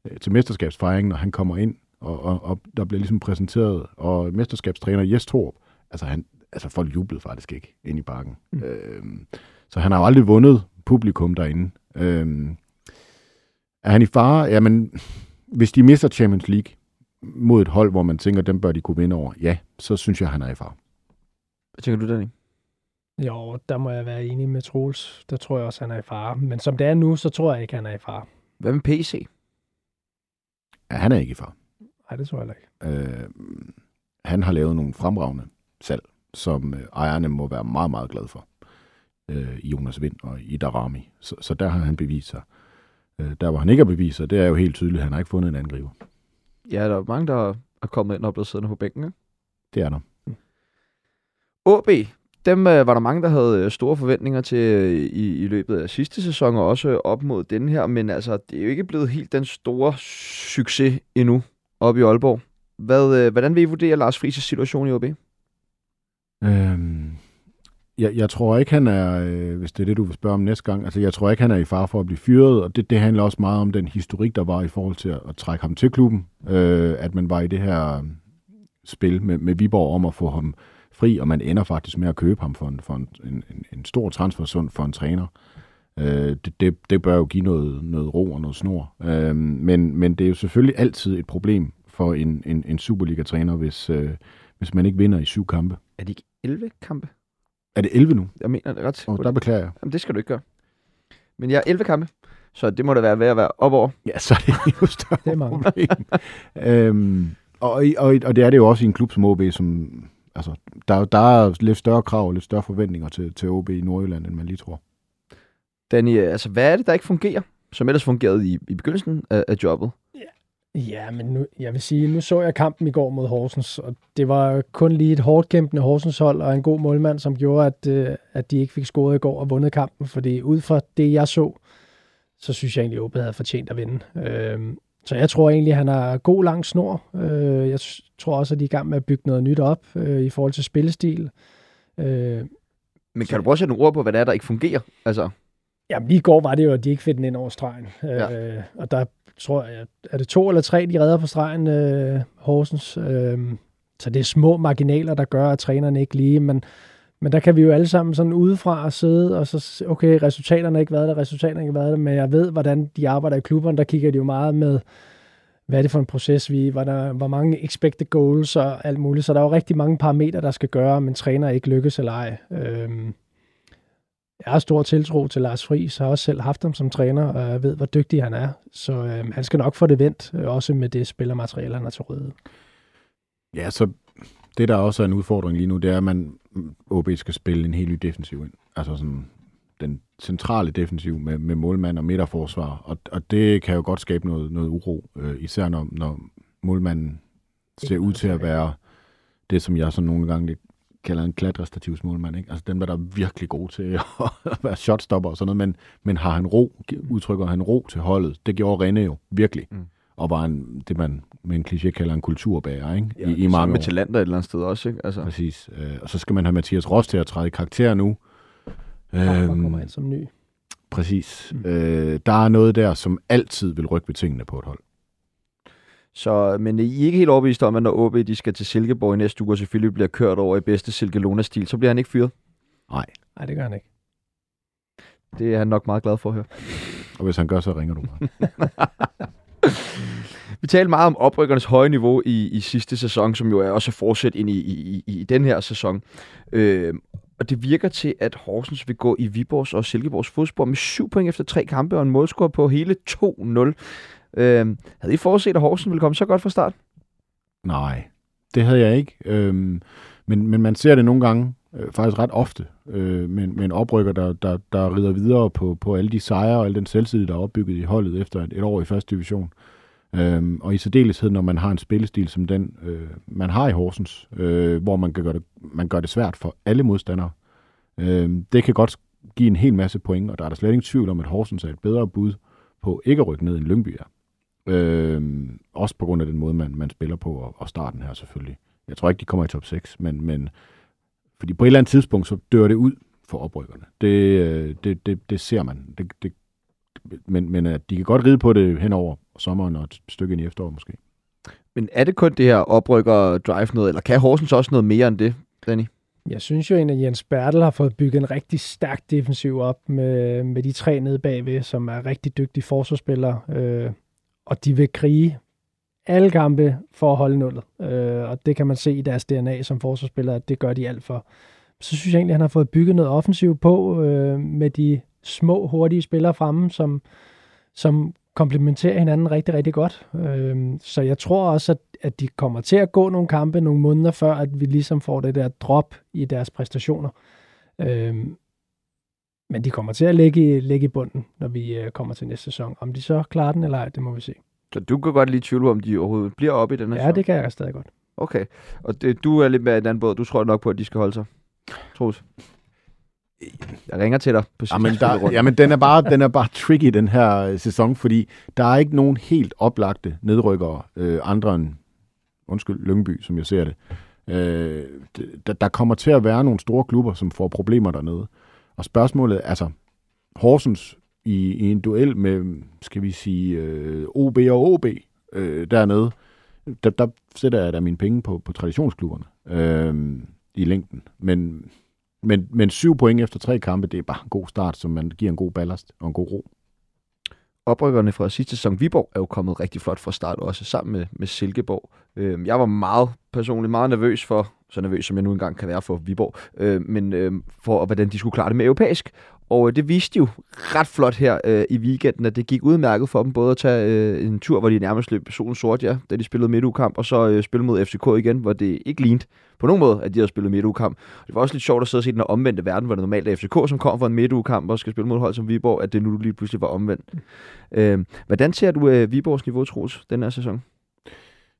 [SPEAKER 3] øh, til mesterskabsfejringen, når han kommer ind, og, og, og der bliver ligesom præsenteret, og mesterskabstræner Jes Torup, altså, han, altså folk jublede faktisk ikke ind i parken. Mm. Øhm, så han har jo aldrig vundet publikum derinde. Øhm, er han i fare? Jamen, hvis de mister Champions League mod et hold, hvor man tænker, dem bør de kunne vinde over, ja, så synes jeg, han er i fare.
[SPEAKER 1] Hvad tænker du, Danny?
[SPEAKER 2] Jo, der må jeg være enig med Troels. Der tror jeg også, han er i fare. Men som det er nu, så tror jeg ikke, han er i fare.
[SPEAKER 1] Hvad med PC?
[SPEAKER 3] Ja, han er ikke i fare.
[SPEAKER 2] Nej, det tror jeg ikke.
[SPEAKER 3] Øh, han har lavet nogle fremragende salg, som øh, ejerne må være meget, meget glade for. Øh, i Jonas Vind og i Darami. Så, så der har han bevist sig. Øh, der, hvor han ikke har bevist sig, det er jo helt tydeligt, at han har ikke fundet en angriber.
[SPEAKER 1] Ja, der er mange, der er kommet ind og blevet siddende på bænken. Ikke?
[SPEAKER 3] Det er der.
[SPEAKER 1] OB, dem øh, var der mange, der havde øh, store forventninger til øh, i, i løbet af sidste sæson, og også øh, op mod den her, men altså, det er jo ikke blevet helt den store succes endnu op i Aalborg. Hvad, øh, hvordan vil I vurdere Lars Friis' situation i OB?
[SPEAKER 3] Øhm, jeg, jeg tror ikke, han er, øh, hvis det er det, du vil spørge om næste gang, altså jeg tror ikke, han er i fare for at blive fyret, og det, det handler også meget om den historik, der var i forhold til at, at trække ham til klubben, øh, at man var i det her øh, spil med, med Viborg om at få ham fri, og man ender faktisk med at købe ham for en, for en, en, en stor transfersund for en træner. Øh, det, det, det bør jo give noget, noget ro og noget snor. Øh, men, men det er jo selvfølgelig altid et problem for en, en, en Superliga-træner, hvis, øh, hvis man ikke vinder i syv kampe.
[SPEAKER 1] Er det ikke 11 kampe?
[SPEAKER 3] Er det 11 nu?
[SPEAKER 1] Jeg mener det ret.
[SPEAKER 3] Og der beklager jeg.
[SPEAKER 1] Jamen, det skal du ikke gøre. Men jeg er 11 kampe, så det må da være ved at være op over.
[SPEAKER 3] Ja, så er det jo større
[SPEAKER 2] Det er mange.
[SPEAKER 3] problem. øhm, og, og, og det er det jo også i en klub som OB, som altså, der, der er lidt større krav og lidt større forventninger til, til OB i Nordjylland, end man lige tror.
[SPEAKER 1] Danny, altså hvad er det, der ikke fungerer, som ellers fungerede i, i begyndelsen af, af jobbet?
[SPEAKER 2] Ja, men nu, jeg vil sige, nu så jeg kampen i går mod Horsens, og det var kun lige et hårdt kæmpende Horsens hold og en god målmand, som gjorde, at, øh, at de ikke fik scoret i går og vundet kampen, fordi ud fra det, jeg så, så synes jeg egentlig, at OB havde fortjent at vinde. Øh, så jeg tror egentlig, at han har god lang snor. Øh, jeg tror også, at de er i gang med at bygge noget nyt op øh, i forhold til spillestil. Øh,
[SPEAKER 1] Men kan du prøve at sætte nogle ord på, hvad det er, der ikke fungerer? Altså,
[SPEAKER 2] Jamen lige i går var det jo, at de ikke fik den ind over stregen.
[SPEAKER 1] Ja.
[SPEAKER 2] Ja. Øh, og der tror jeg, er det to eller tre, de redder på stregen, øh, Horsens. Øh, så det er små marginaler, der gør, at trænerne ikke lige, men, men der kan vi jo alle sammen sådan udefra sidde, og så, okay, resultaterne har ikke været der, resultaterne har ikke været der, men jeg ved, hvordan de arbejder i klubberne, der kigger de jo meget med, hvad er det for en proces, vi var der, hvor mange expected goals og alt muligt, så der er jo rigtig mange parametre, der skal gøre, men træner ikke lykkes eller ej. Øhm, jeg har stor tiltro til Lars Friis, har også selv haft ham som træner, og jeg ved, hvor dygtig han er. Så øhm, han skal nok få det vendt, øh, også med det spillermateriale, han har til rådighed.
[SPEAKER 3] Ja, så det, der også er en udfordring lige nu, det er, at man OB skal spille en helt ny defensiv ind. Altså sådan den centrale defensiv med, med målmand og midterforsvar. Og, og det kan jo godt skabe noget, noget uro, øh, især når, når målmanden ser ud til at være det, som jeg sådan nogle gange lidt kalder en klatrestativsmålmand. Ikke? Altså dem, der er virkelig gode til [laughs] at være shotstopper og sådan noget, men, men har han ro, udtrykker han ro til holdet. Det gjorde René jo virkelig.
[SPEAKER 1] Mm.
[SPEAKER 3] Og var en, det, man med en kliché kalder en kulturbærer ikke?
[SPEAKER 1] ja,
[SPEAKER 3] I, i mange
[SPEAKER 1] med talenter et eller andet sted også, ikke? Altså,
[SPEAKER 3] Præcis. Øh, og så skal man have Mathias Ross til at træde i karakter nu.
[SPEAKER 2] Øhm,
[SPEAKER 3] Øhm,
[SPEAKER 2] kommer ind som ny.
[SPEAKER 3] præcis.
[SPEAKER 2] Mm.
[SPEAKER 3] Øh, der er noget der, som altid vil rykke ved tingene på et hold.
[SPEAKER 1] så, men I er ikke helt overbevist om, at når OB de skal til Silkeborg i næste uge, og selvfølgelig bliver kørt over i bedste Silkelona-stil, så bliver han ikke fyret.
[SPEAKER 2] Nej, det gør han ikke.
[SPEAKER 1] Det er han nok meget glad for at høre.
[SPEAKER 3] Og hvis han gør, så ringer du mig. [laughs] [laughs]
[SPEAKER 1] Vi talte meget om oprykkernes høje niveau i, i sidste sæson, som jo er også fortsat ind i, i, i, i den her sæson. Øh, og det virker til, at Horsens vil gå i Viborgs og Silkeborgs fodspor med syv point efter tre kampe og en målscore på hele 2-0. Øh, havde I forudset, at Horsens ville komme så godt fra start?
[SPEAKER 3] Nej, det havde jeg ikke. Øhm, men, men man ser det nogle gange, øh, faktisk ret ofte, øh, med, med en oprykker, der, der, der rider videre på, på alle de sejre og al den selvtillid, der er opbygget i holdet efter et, et år i første division. Øh, og i særdeleshed, når man har en spillestil som den, øh, man har i Horsens, øh, hvor man, kan gøre det, man gør det svært for alle modstandere. Øh, det kan godt give en hel masse point, og der er der slet ingen tvivl om, at Horsens er et bedre bud på ikke at rykke ned end Lyngby er. Øh, også på grund af den måde, man, man spiller på, og, og starten her selvfølgelig. Jeg tror ikke, de kommer i top 6, men, men fordi på et eller andet tidspunkt, så dør det ud for oprykkerne. Det, øh, det, det, det ser man. Det, det, men, men at de kan godt ride på det hen over sommeren og et stykke ind i efteråret måske.
[SPEAKER 1] Men er det kun det her oprykker drive noget, eller kan Horsens også noget mere end det, Danny?
[SPEAKER 2] Jeg synes jo, at Jens Bertel har fået bygget en rigtig stærk defensiv op med, med de tre nede bagved, som er rigtig dygtige forsvarsspillere. Øh, og de vil krige alle kampe for at holde nullet. Øh, og det kan man se i deres DNA som forsvarsspiller, at det gør de alt for. Så synes jeg egentlig, at han har fået bygget noget offensivt på øh, med de små, hurtige spillere fremme, som, som komplementerer hinanden rigtig, rigtig godt. Øh, så jeg tror også, at, at de kommer til at gå nogle kampe nogle måneder før, at vi ligesom får det der drop i deres præstationer. Øh, men de kommer til at ligge ligge i bunden, når vi øh, kommer til næste sæson. Om de så klarer den eller ej, det må vi se.
[SPEAKER 1] Så du kan godt lige tvivle om de overhovedet bliver oppe i den her
[SPEAKER 2] Ja,
[SPEAKER 1] sæson?
[SPEAKER 2] det kan jeg stadig godt.
[SPEAKER 1] Okay. Og det, du er lidt mere i den anden båd. Du tror nok på, at de skal holde sig. Troels. Jeg ringer til dig på
[SPEAKER 3] Jamen,
[SPEAKER 1] sidste
[SPEAKER 3] der,
[SPEAKER 1] runde.
[SPEAKER 3] jamen den, er bare, den er bare tricky, den her øh, sæson, fordi der er ikke nogen helt oplagte nedrykkere, øh, andre end, undskyld, Lyngby, som jeg ser det. Øh, der, der kommer til at være nogle store klubber, som får problemer dernede. Og spørgsmålet, altså, Horsens i, i en duel med, skal vi sige, øh, OB og OB øh, dernede, der, der sætter jeg da mine penge på, på traditionsklubberne. Øh, i længden. Men, men, men syv point efter tre kampe, det er bare en god start, som man giver en god ballast og en god ro.
[SPEAKER 1] Oprykkerne fra sidste sæson, Viborg, er jo kommet rigtig flot fra start, også sammen med, med Silkeborg. Øh, jeg var meget personligt meget nervøs for, så nervøs som jeg nu engang kan være for Viborg, øh, men øh, for hvordan de skulle klare det med europæisk. Og øh, det viste jo ret flot her øh, i weekenden, at det gik udmærket for dem både at tage øh, en tur, hvor de nærmest løb solen sort, ja, da de spillede midtugkamp, og så øh, spille mod FCK igen, hvor det ikke lignede på nogen måde, at de havde spillet midtugkamp. Det var også lidt sjovt at sidde og se den omvendte verden, hvor det normalt er FCK, som kommer fra en midtugkamp og skal spille mod hold som Viborg, at det nu lige pludselig var omvendt. Øh, hvordan ser du øh, Viborgs niveau, Troels, den her sæson?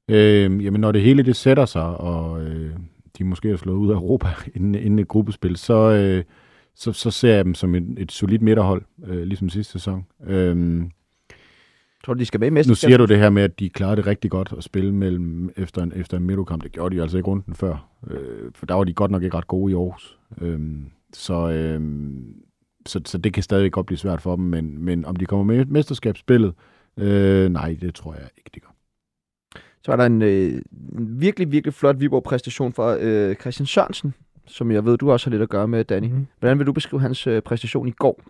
[SPEAKER 3] Øh, jamen, når det hele det sætter sig, og øh, de måske er slået ud af Europa [laughs] inden, inden et gruppespil, så, øh, så, så ser jeg dem som et, et solidt midterhold, øh, ligesom sidste sæson. Øh,
[SPEAKER 1] Tror du, de skal være med?
[SPEAKER 3] Nu siger du det her med, at de klarede det rigtig godt at spille mellem efter en, efter en midtkamp. Det gjorde de altså ikke runden før. Øh, for der var de godt nok ikke ret gode i Aarhus. Øh, så, øh, så, så det kan stadig godt blive svært for dem. Men, men om de kommer med mesterskabsspillet, øh, nej, det tror jeg ikke, de gør.
[SPEAKER 1] Så var der en øh, virkelig, virkelig flot Viborg-præstation fra øh, Christian Sørensen, som jeg ved, du også har lidt at gøre med, Danny. Mm. Hvordan vil du beskrive hans øh, præstation i går?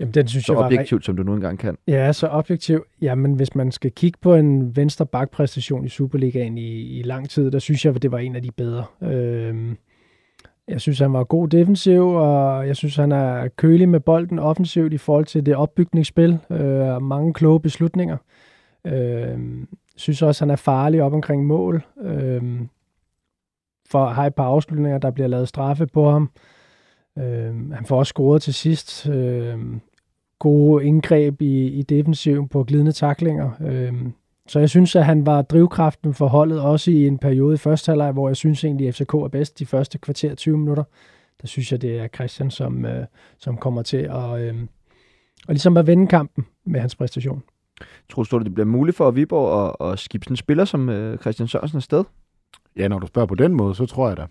[SPEAKER 2] Jamen, den synes
[SPEAKER 1] så
[SPEAKER 2] jeg var
[SPEAKER 1] objektivt, som du nu engang kan.
[SPEAKER 2] Ja, så objektivt. Jamen, hvis man skal kigge på en venstre bakpræstation i Superligaen i, i lang tid, der synes jeg, at det var en af de bedre. Øhm, jeg synes, han var god defensiv, og jeg synes, han er kølig med bolden offensivt i forhold til det opbygningsspil. Øh, mange kloge beslutninger. Øh, synes også, han er farlig op omkring mål. Øh, for har et par afslutninger, der bliver lavet straffe på ham. Øh, han får også scoret til sidst. Øh, gode indgreb i, i defensiven på glidende taklinger. Øh, så jeg synes, at han var drivkraften for holdet også i en periode i første halvleg, hvor jeg synes egentlig, at FCK er bedst de første kvarter 20 minutter. Der synes jeg, det er Christian, som, øh, som kommer til at, øh, og ligesom at vende kampen med hans præstation.
[SPEAKER 1] Tror du, det bliver muligt for Viborg at, at skifte en spiller som øh, Christian Sørensen afsted?
[SPEAKER 3] Ja, når du spørger på den måde, så tror jeg da.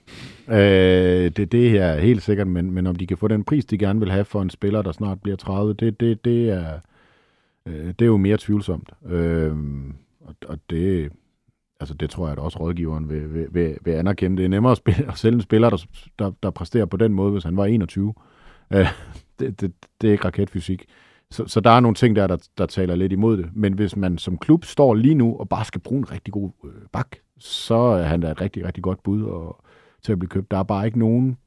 [SPEAKER 3] Øh, det, det er helt sikkert, men, men om de kan få den pris, de gerne vil have for en spiller, der snart bliver 30, det, det, det, er, øh, det er jo mere tvivlsomt. Øh, og, og det, altså det tror jeg, at også rådgiveren vil, vil, vil, vil anerkende. Det er nemmere at, spille, at sælge en spiller, der, der, der præsterer på den måde, hvis han var 21. Øh, det, det, det er ikke raketfysik. Så, så der er nogle ting der, der, der taler lidt imod det. Men hvis man som klub står lige nu og bare skal bruge en rigtig god øh, bak, så er han da et rigtig, rigtig godt bud og, til at blive købt. Der er bare ikke nogen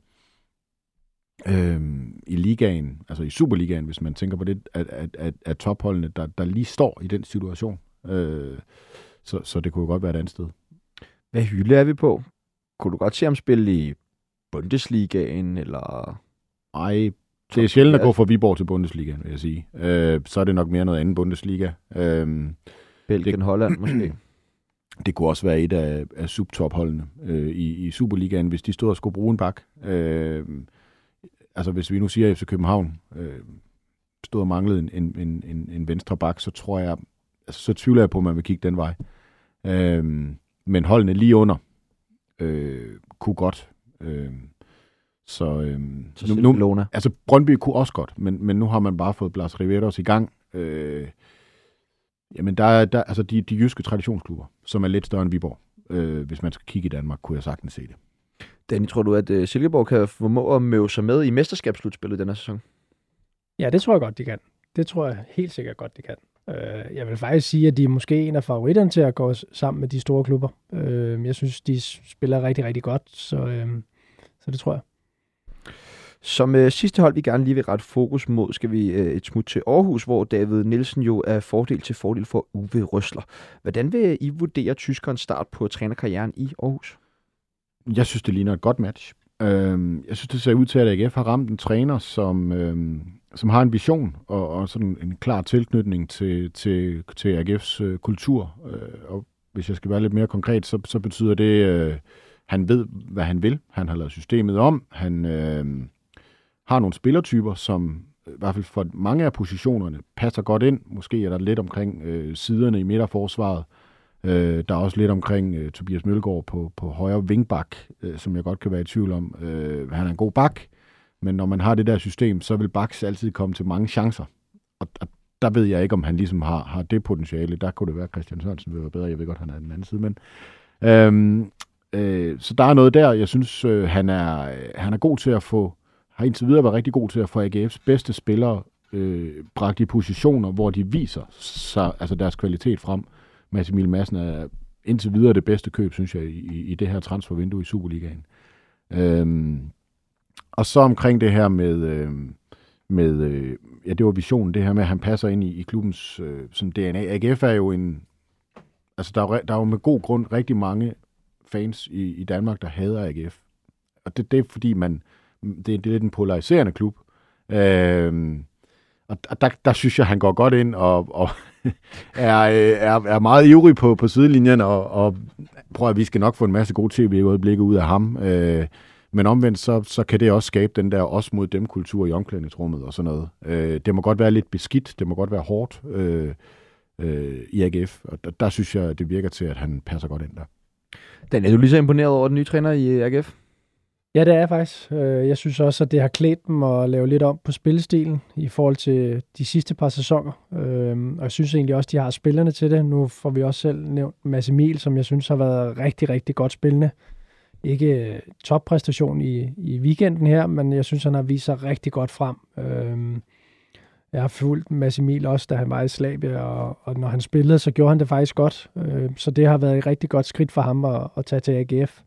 [SPEAKER 3] øh, i ligaen, altså i Superligaen, hvis man tænker på det, at, at, at, at topholdene, der, der lige står i den situation. Øh, så, så det kunne godt være et andet sted.
[SPEAKER 1] Hvad hylde er vi på? Kunne du godt se ham spille i Bundesligaen, eller...
[SPEAKER 3] Nej, det er sjældent at gå fra Viborg til Bundesliga, vil jeg sige. Øh, så er det nok mere noget andet Bundesliga. Øh,
[SPEAKER 1] Belgien, det, Holland måske. [clears throat]
[SPEAKER 3] Det kunne også være et af, af subtopholdene øh, i, i Superligaen, hvis de stod og skulle bruge en bak. Øh, altså hvis vi nu siger FC København øh, stod og manglede en, en, en, en venstre bak, så tror jeg, altså, så tvivler jeg på, at man vil kigge den vej. Øh, men holdene lige under øh, kunne godt. Øh, så, øh,
[SPEAKER 1] så nu, nu,
[SPEAKER 3] altså Brøndby kunne også godt, men, men nu har man bare fået Blas Riveros i gang. Øh, jamen, der er der, altså de, de jyske traditionsklubber, som er lidt større end Viborg. Øh, hvis man skal kigge i Danmark, kunne jeg sagtens se det.
[SPEAKER 1] Danny, tror du, at uh, Silkeborg kan formå at møve sig med i mesterskabsslutspillet denne sæson?
[SPEAKER 2] Ja, det tror jeg godt, de kan. Det tror jeg helt sikkert godt, de kan. Uh, jeg vil faktisk sige, at de er måske en af favoritterne til at gå sammen med de store klubber. Uh, jeg synes, de spiller rigtig, rigtig godt, så, uh, så det tror jeg.
[SPEAKER 1] Som øh, sidste hold, vi gerne lige vil rette fokus mod, skal vi øh, et smut til Aarhus, hvor David Nielsen jo er fordel til fordel for Uwe Røsler. Hvordan vil I vurdere tyskerens start på trænerkarrieren i Aarhus?
[SPEAKER 3] Jeg synes, det ligner et godt match. Øh, jeg synes, det ser ud til, at AGF har ramt en træner, som, øh, som har en vision og, og sådan en klar tilknytning til, til, til AGF's øh, kultur. Øh, og hvis jeg skal være lidt mere konkret, så, så betyder det, øh, han ved, hvad han vil. Han har lavet systemet om. Han... Øh, har nogle spillertyper, som øh, i hvert fald for mange af positionerne passer godt ind. Måske er der lidt omkring øh, siderne i midterforsvaret. Øh, der er også lidt omkring øh, Tobias Mølgaard på, på højre vingbak, øh, som jeg godt kan være i tvivl om. Øh, han er en god bak, men når man har det der system, så vil baks altid komme til mange chancer. Og, og der ved jeg ikke, om han ligesom har, har det potentiale. Der kunne det være, at Christian Sørensen ville være bedre. Jeg ved godt, han er den anden side, men... Øhm, Øh, så der er noget der, jeg synes, øh, han, er, øh, han er god til at få, har indtil videre været rigtig god til at få AGF's bedste spillere øh, bragt i positioner, hvor de viser sig, altså deres kvalitet frem. Mads Emil Madsen er indtil videre det bedste køb, synes jeg, i, i det her transfervindue i Superligaen. Øhm, og så omkring det her med, øh, med øh, ja, det var visionen, det her med, at han passer ind i, i klubbens øh, sådan DNA. AGF er jo en, altså der er, der er jo med god grund rigtig mange fans i, i Danmark, der hader AGF. Og det, det er fordi, man, det, det er lidt en polariserende klub. Øh, og der, der synes jeg, han går godt ind og, og [laughs] er, er, er meget ivrig på, på sidelinjen, og, og prøver, at vi skal nok få en masse gode tv-øjeblikke ud af ham. Øh, men omvendt, så, så kan det også skabe den der os mod dem kultur i omklædningsrummet og sådan noget. Øh, det må godt være lidt beskidt, det må godt være hårdt øh, øh, i AGF, og der, der synes jeg, det virker til, at han passer godt ind der.
[SPEAKER 1] Dan, er du lige så imponeret over den nye træner i AGF?
[SPEAKER 2] Ja, det er jeg faktisk. Øh, jeg synes også, at det har klædt dem at lave lidt om på spillestilen i forhold til de sidste par sæsoner. Øh, og jeg synes egentlig også, at de har spillerne til det. Nu får vi også selv nævnt Mads Emil, som jeg synes har været rigtig, rigtig godt spillende. Ikke øh, toppræstation i, i weekenden her, men jeg synes, han har vist sig rigtig godt frem. Øh, jeg har fulgt Mads Emil også, da han var i Slavia, og, og når han spillede, så gjorde han det faktisk godt. Så det har været et rigtig godt skridt for ham at, at tage til AGF.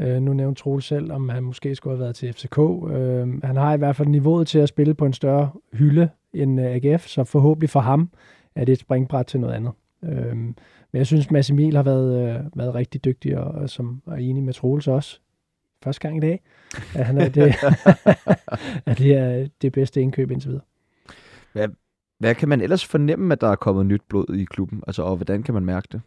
[SPEAKER 2] Øh, nu nævnte Troel selv, om han måske skulle have været til FCK. Øh, han har i hvert fald niveauet til at spille på en større hylde end øh, AGF, så forhåbentlig for ham er det et springbræt til noget andet. Øh, men jeg synes, Mads Emil har været, øh, været rigtig dygtig, og, og som er enig med Troels også, første gang i dag, at, han er det, [laughs] at det er det bedste indkøb indtil videre.
[SPEAKER 1] Hvad, hvad kan man ellers fornemme, at der er kommet nyt blod i klubben? Altså, og hvordan kan man mærke det?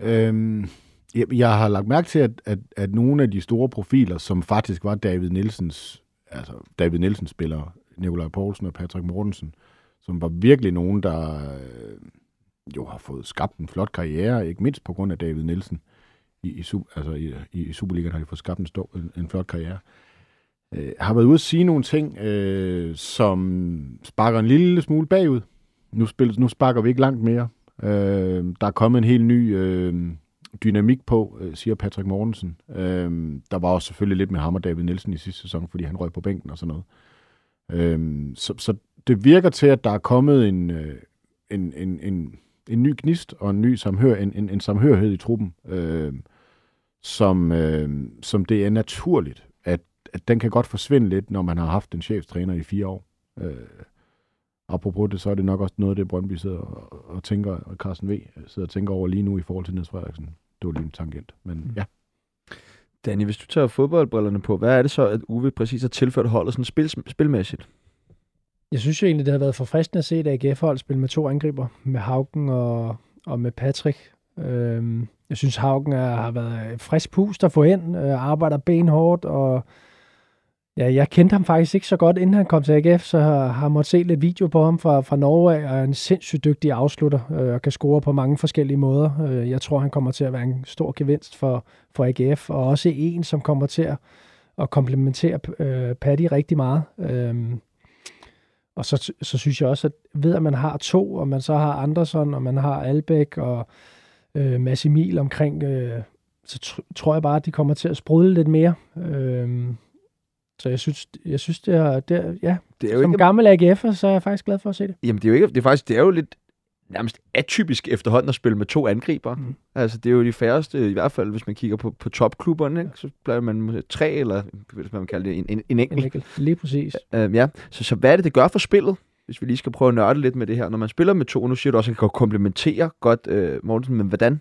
[SPEAKER 3] Øhm, jeg, jeg har lagt mærke til, at, at, at nogle af de store profiler, som faktisk var David Nielsens, altså David Nielsens spillere, Nikolaj Poulsen og Patrick Mortensen, som var virkelig nogen, der øh, jo har fået skabt en flot karriere, ikke mindst på grund af David Nielsen. I, i, altså i, i Superligaen har de fået skabt en, stor, en, en flot karriere. Øh, har været ude at sige nogle ting, øh, som sparker en lille smule bagud. Nu, spil, nu sparker vi ikke langt mere. Øh, der er kommet en helt ny øh, dynamik på, øh, siger Patrick Mortensen. Øh, der var også selvfølgelig lidt med ham og David Nielsen i sidste sæson, fordi han røg på bænken og sådan noget. Øh, så, så det virker til, at der er kommet en, øh, en, en, en, en ny gnist og en ny samhør, en, en, en samhørighed i truppen, øh, som, øh, som det er naturligt, at, at den kan godt forsvinde lidt, når man har haft en cheftræner i fire år. Øh, apropos det, så er det nok også noget af det, Brøndby sidder og, og tænker, og Carsten V. sidder og tænker over lige nu i forhold til Niels Frederiksen det var lige en tangent, men mm. ja.
[SPEAKER 1] Danny, hvis du tager fodboldbrillerne på, hvad er det så, at Uwe præcis har tilført holdet sådan spil, spilmæssigt?
[SPEAKER 2] Jeg synes jo egentlig, det har været forfriskende at se et AGF-hold spille med to angriber, med Haugen og, og med Patrick. Øhm, jeg synes, Haugen er, har været frisk pust at få ind, øh, arbejder benhårdt, og Ja, jeg kendte ham faktisk ikke så godt, inden han kom til AGF, så har, jeg måttet se lidt video på ham fra, fra Norge, og er en sindssygt dygtig afslutter, øh, og kan score på mange forskellige måder. Øh, jeg tror, han kommer til at være en stor gevinst for, for AGF, og også en, som kommer til at, at komplementere øh, Paddy rigtig meget. Øh, og så, så synes jeg også, at ved at man har to, og man så har Andersson, og man har Albæk og øh, Massimil omkring, øh, så tr- tror jeg bare, at de kommer til at sprudle lidt mere. Øh, så jeg synes, jeg synes det er, det er ja, det er jo som ikke, gammel AGF'er, så er jeg faktisk glad for at se det.
[SPEAKER 1] Jamen, det er jo ikke, det er faktisk, det er jo lidt nærmest atypisk efterhånden at spille med to angriber. Mm. Altså, det er jo de færreste, i hvert fald hvis man kigger på, på topklubberne, ikke? så bliver man med tre, eller hvis man kalde det, en, en, en enkelt. En enkelt.
[SPEAKER 2] Lige præcis.
[SPEAKER 1] Uh, ja, så, så hvad er det, det gør for spillet? Hvis vi lige skal prøve at nørde lidt med det her. Når man spiller med to, nu siger du også, at kan komplementere godt, uh, Mortensen, men hvordan?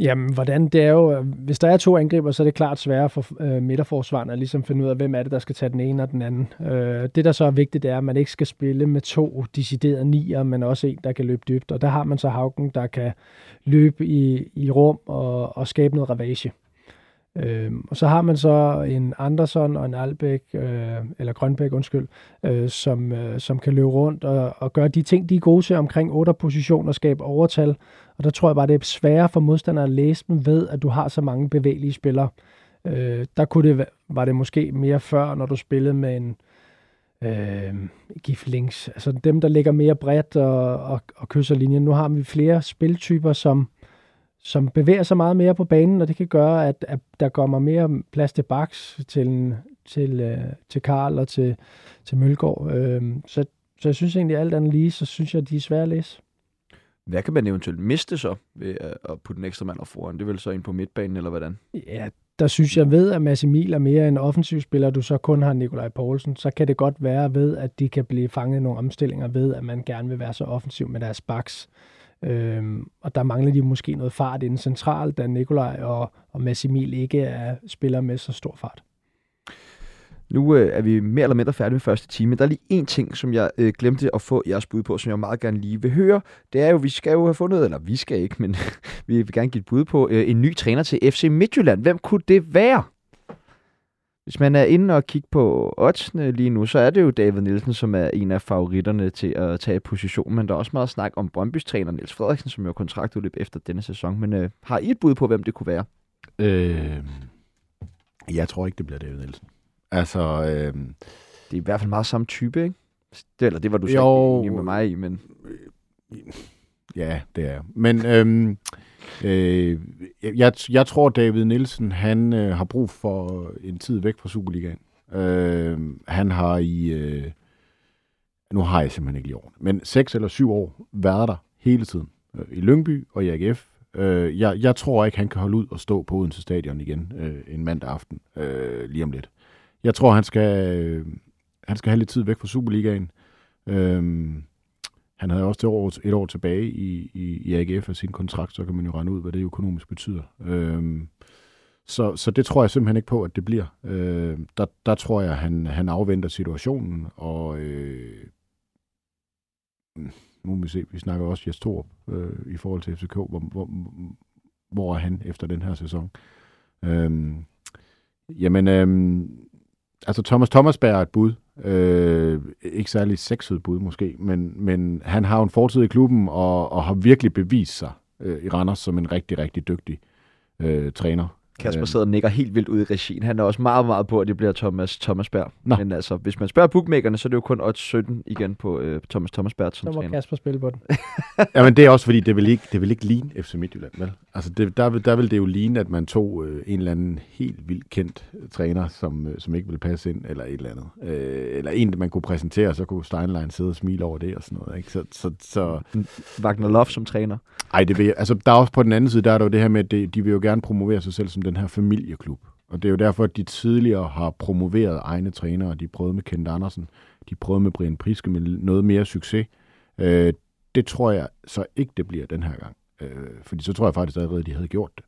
[SPEAKER 2] Jamen, hvordan det er jo, øh, hvis der er to angriber, så er det klart sværere for øh, midterforsvarerne at ligesom finde ud af, hvem er det, der skal tage den ene og den anden. Øh, det, der så er vigtigt, det er, at man ikke skal spille med to deciderede nier, men også en, der kan løbe dybt. Og der har man så Haugen, der kan løbe i, i rum og, og skabe noget ravage. Øh, og så har man så en Andersson og en Albæk, øh, eller Grønbæk, undskyld, øh, som, øh, som kan løbe rundt og, og gøre de ting, de er gode til omkring 8 position og skabe overtal. Og der tror jeg bare, det er sværere for modstandere at læse dem ved, at du har så mange bevægelige spillere. Øh, der kunne det, var det måske mere før, når du spillede med en øh, giflings, altså dem, der ligger mere bredt og, og, og kysser linjen. Nu har vi flere spiltyper, som som bevæger sig meget mere på banen, og det kan gøre, at, at der kommer mere plads til Baks, til, til, øh, til Karl og til, til Mølgaard. Øh, så, så jeg synes egentlig, alt andet lige, så synes jeg, at de er svære at læse.
[SPEAKER 1] Hvad kan man eventuelt miste så ved at putte en ekstra mand op foran? Det vel så ind på midtbanen, eller hvordan?
[SPEAKER 2] Ja, der synes jeg ved, at Mads Emil er mere en offensiv spiller, du så kun har Nikolaj Poulsen, så kan det godt være ved, at de kan blive fanget i nogle omstillinger ved, at man gerne vil være så offensiv med deres baks. Øhm, og der mangler de måske noget fart inden centralt, da Nikolaj og, og Massimil Emil ikke er spiller med så stor fart.
[SPEAKER 1] Nu øh, er vi mere eller mindre færdige med første time. Der er lige en ting, som jeg øh, glemte at få jeres bud på, som jeg meget gerne lige vil høre. Det er jo, vi skal jo have fundet, eller vi skal ikke, men [laughs] vi vil gerne give et bud på øh, en ny træner til FC Midtjylland. Hvem kunne det være? Hvis man er inde og kigge på oddsene lige nu, så er det jo David Nielsen, som er en af favoritterne til at tage position. Men der er også meget snak om Brøndby's træner Niels Frederiksen, som jo har kontraktudløb efter denne sæson. Men øh, har I et bud på, hvem det kunne være?
[SPEAKER 3] Øh, jeg tror ikke, det bliver David Nielsen. Altså, øh,
[SPEAKER 1] det er i hvert fald meget samme type, ikke? Det, eller det var du jo, enig med mig i, men...
[SPEAKER 3] Ja, det er Men øh, øh, jeg, jeg tror, David Nielsen, han øh, har brug for en tid væk fra Superligaen. Øh, han har i... Øh, nu har jeg simpelthen ikke lige år, men seks eller syv år været der hele tiden. Øh, I Lyngby og i AGF. Øh, jeg, jeg tror ikke, han kan holde ud og stå på Odense Stadion igen øh, en mandag aften øh, lige om lidt. Jeg tror, han skal, øh, han skal have lidt tid væk fra Superligaen. Øh, han havde også det år, et år tilbage i, i, i AGF af sin kontrakt, så kan man jo regne ud, hvad det økonomisk betyder. Øhm, så, så det tror jeg simpelthen ikke på, at det bliver. Øh, der, der tror jeg, han, han afventer situationen, og øh, nu må vi se, vi snakker også Jes Torp øh, i forhold til FCK, hvor, hvor, hvor er han efter den her sæson? Øh, jamen, øh, altså Thomas Thomasberg er et bud. Øh, ikke særlig sexet bud måske, men, men han har en fortid i klubben og, og har virkelig bevist sig øh, i Randers som en rigtig, rigtig dygtig øh, træner.
[SPEAKER 1] Kasper sidder og nikker helt vildt ud i regien. Han er også meget, meget på, at det bliver Thomas Thomasberg. Nå. Men altså, hvis man spørger bookmakerne, så er det jo kun odds 17 igen på øh, Thomas Thomasberg som
[SPEAKER 2] Så må
[SPEAKER 1] træner.
[SPEAKER 2] Kasper spille på den. [laughs]
[SPEAKER 3] Jamen det er også fordi, det vil ikke, det vil ikke ligne FC Midtjylland, vel? Altså det, der, vil, der vil det jo ligne, at man tog øh, en eller anden helt vildt kendt øh, træner, som, øh, som ikke vil passe ind, eller et eller andet. Øh, eller en, man kunne præsentere, så kunne Steinlein sidde og smile over det og sådan noget. Ikke? Så, så, så...
[SPEAKER 1] Wagner Love som træner.
[SPEAKER 3] Ej, det vil jeg, altså der er også på den anden side, der er der jo det her med, at det, de vil jo gerne promovere sig selv som den her familieklub. Og det er jo derfor, at de tidligere har promoveret egne trænere. De prøvede med Kent Andersen, de prøvede med Brian Priske med noget mere succes. Øh, det tror jeg så ikke, det bliver den her gang. Øh, fordi så tror jeg faktisk allerede, at de havde gjort det.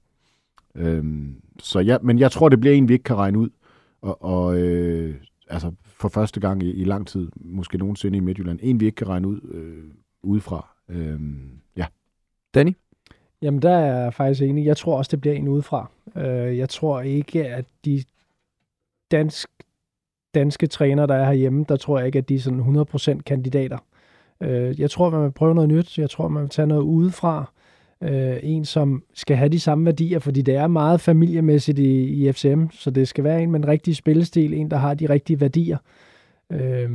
[SPEAKER 3] Øh, så ja, men jeg tror, det bliver en, vi ikke kan regne ud. Og, og øh, altså for første gang i, i lang tid, måske nogensinde i Midtjylland, en, vi ikke kan regne ud øh, udefra. Øh, ja.
[SPEAKER 1] Danny?
[SPEAKER 2] Jamen, der er jeg faktisk enig. Jeg tror også, det bliver en udefra. Øh, jeg tror ikke, at de dansk, danske trænere, der er herhjemme, der tror jeg ikke, at de er sådan 100% kandidater. Øh, jeg tror, man vil prøve noget nyt. Jeg tror, man vil tage noget udefra. Øh, en, som skal have de samme værdier, fordi det er meget familiemæssigt i, i FCM, så det skal være en med en rigtig spillestil, en, der har de rigtige værdier. Øh,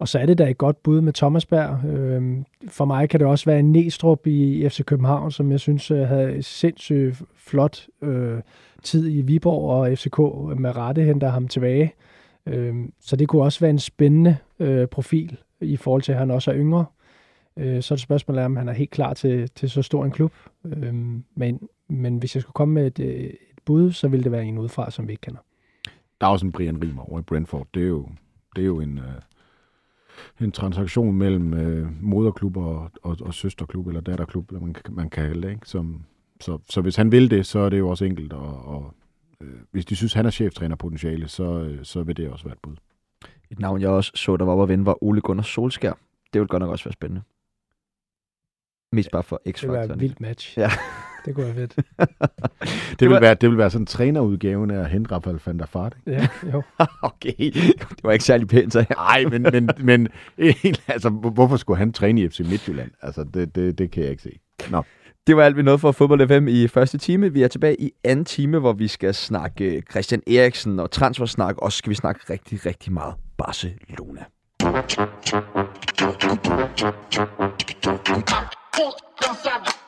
[SPEAKER 2] og så er det da et godt bud med Thomasberg. Øh, for mig kan det også være en Næstrup i FC København, som jeg synes øh, havde sindssygt flot øh, tid i Viborg, og FCK med rette henter ham tilbage. Øh, så det kunne også være en spændende øh, profil i forhold til, at han også er yngre. Øh, så er det spørgsmålet om han er helt klar til, til så stor en klub. Øh, men, men hvis jeg skulle komme med et, øh, et bud, så ville det være en udefra, som vi ikke kender.
[SPEAKER 3] Der er også en Brian Riemer over i Brentford. Det er jo, det er jo en... Øh en transaktion mellem øh, moderklub og, og, og søsterklub, eller datterklub, eller man, man kan kalde det. Ikke? Som, så, så hvis han vil det, så er det jo også enkelt. Og, og øh, hvis de synes, han er cheftræner potentiale, så, øh, så vil det også være et bud.
[SPEAKER 1] Et navn, jeg også så, der var oppe at vinde, var Ole Gunnar Solskær. Det ville godt nok også være spændende. Mest bare for x
[SPEAKER 2] Det var et vildt match.
[SPEAKER 1] Ja. [laughs]
[SPEAKER 2] Det kunne være fedt.
[SPEAKER 3] det, vil være, det vil være sådan en trænerudgaven af at hente Rafael van der Fart.
[SPEAKER 2] Ja, jo.
[SPEAKER 1] okay, det var ikke særlig pænt, så
[SPEAKER 3] Nej, men, men, men altså, hvorfor skulle han træne i FC Midtjylland? Altså, det, det, det kan jeg ikke se. Nå.
[SPEAKER 1] Det var alt, vi nåede for Fodbold FM i første time. Vi er tilbage i anden time, hvor vi skal snakke Christian Eriksen og transfersnak, og så skal vi snakke rigtig, rigtig meget Barcelona. Cansado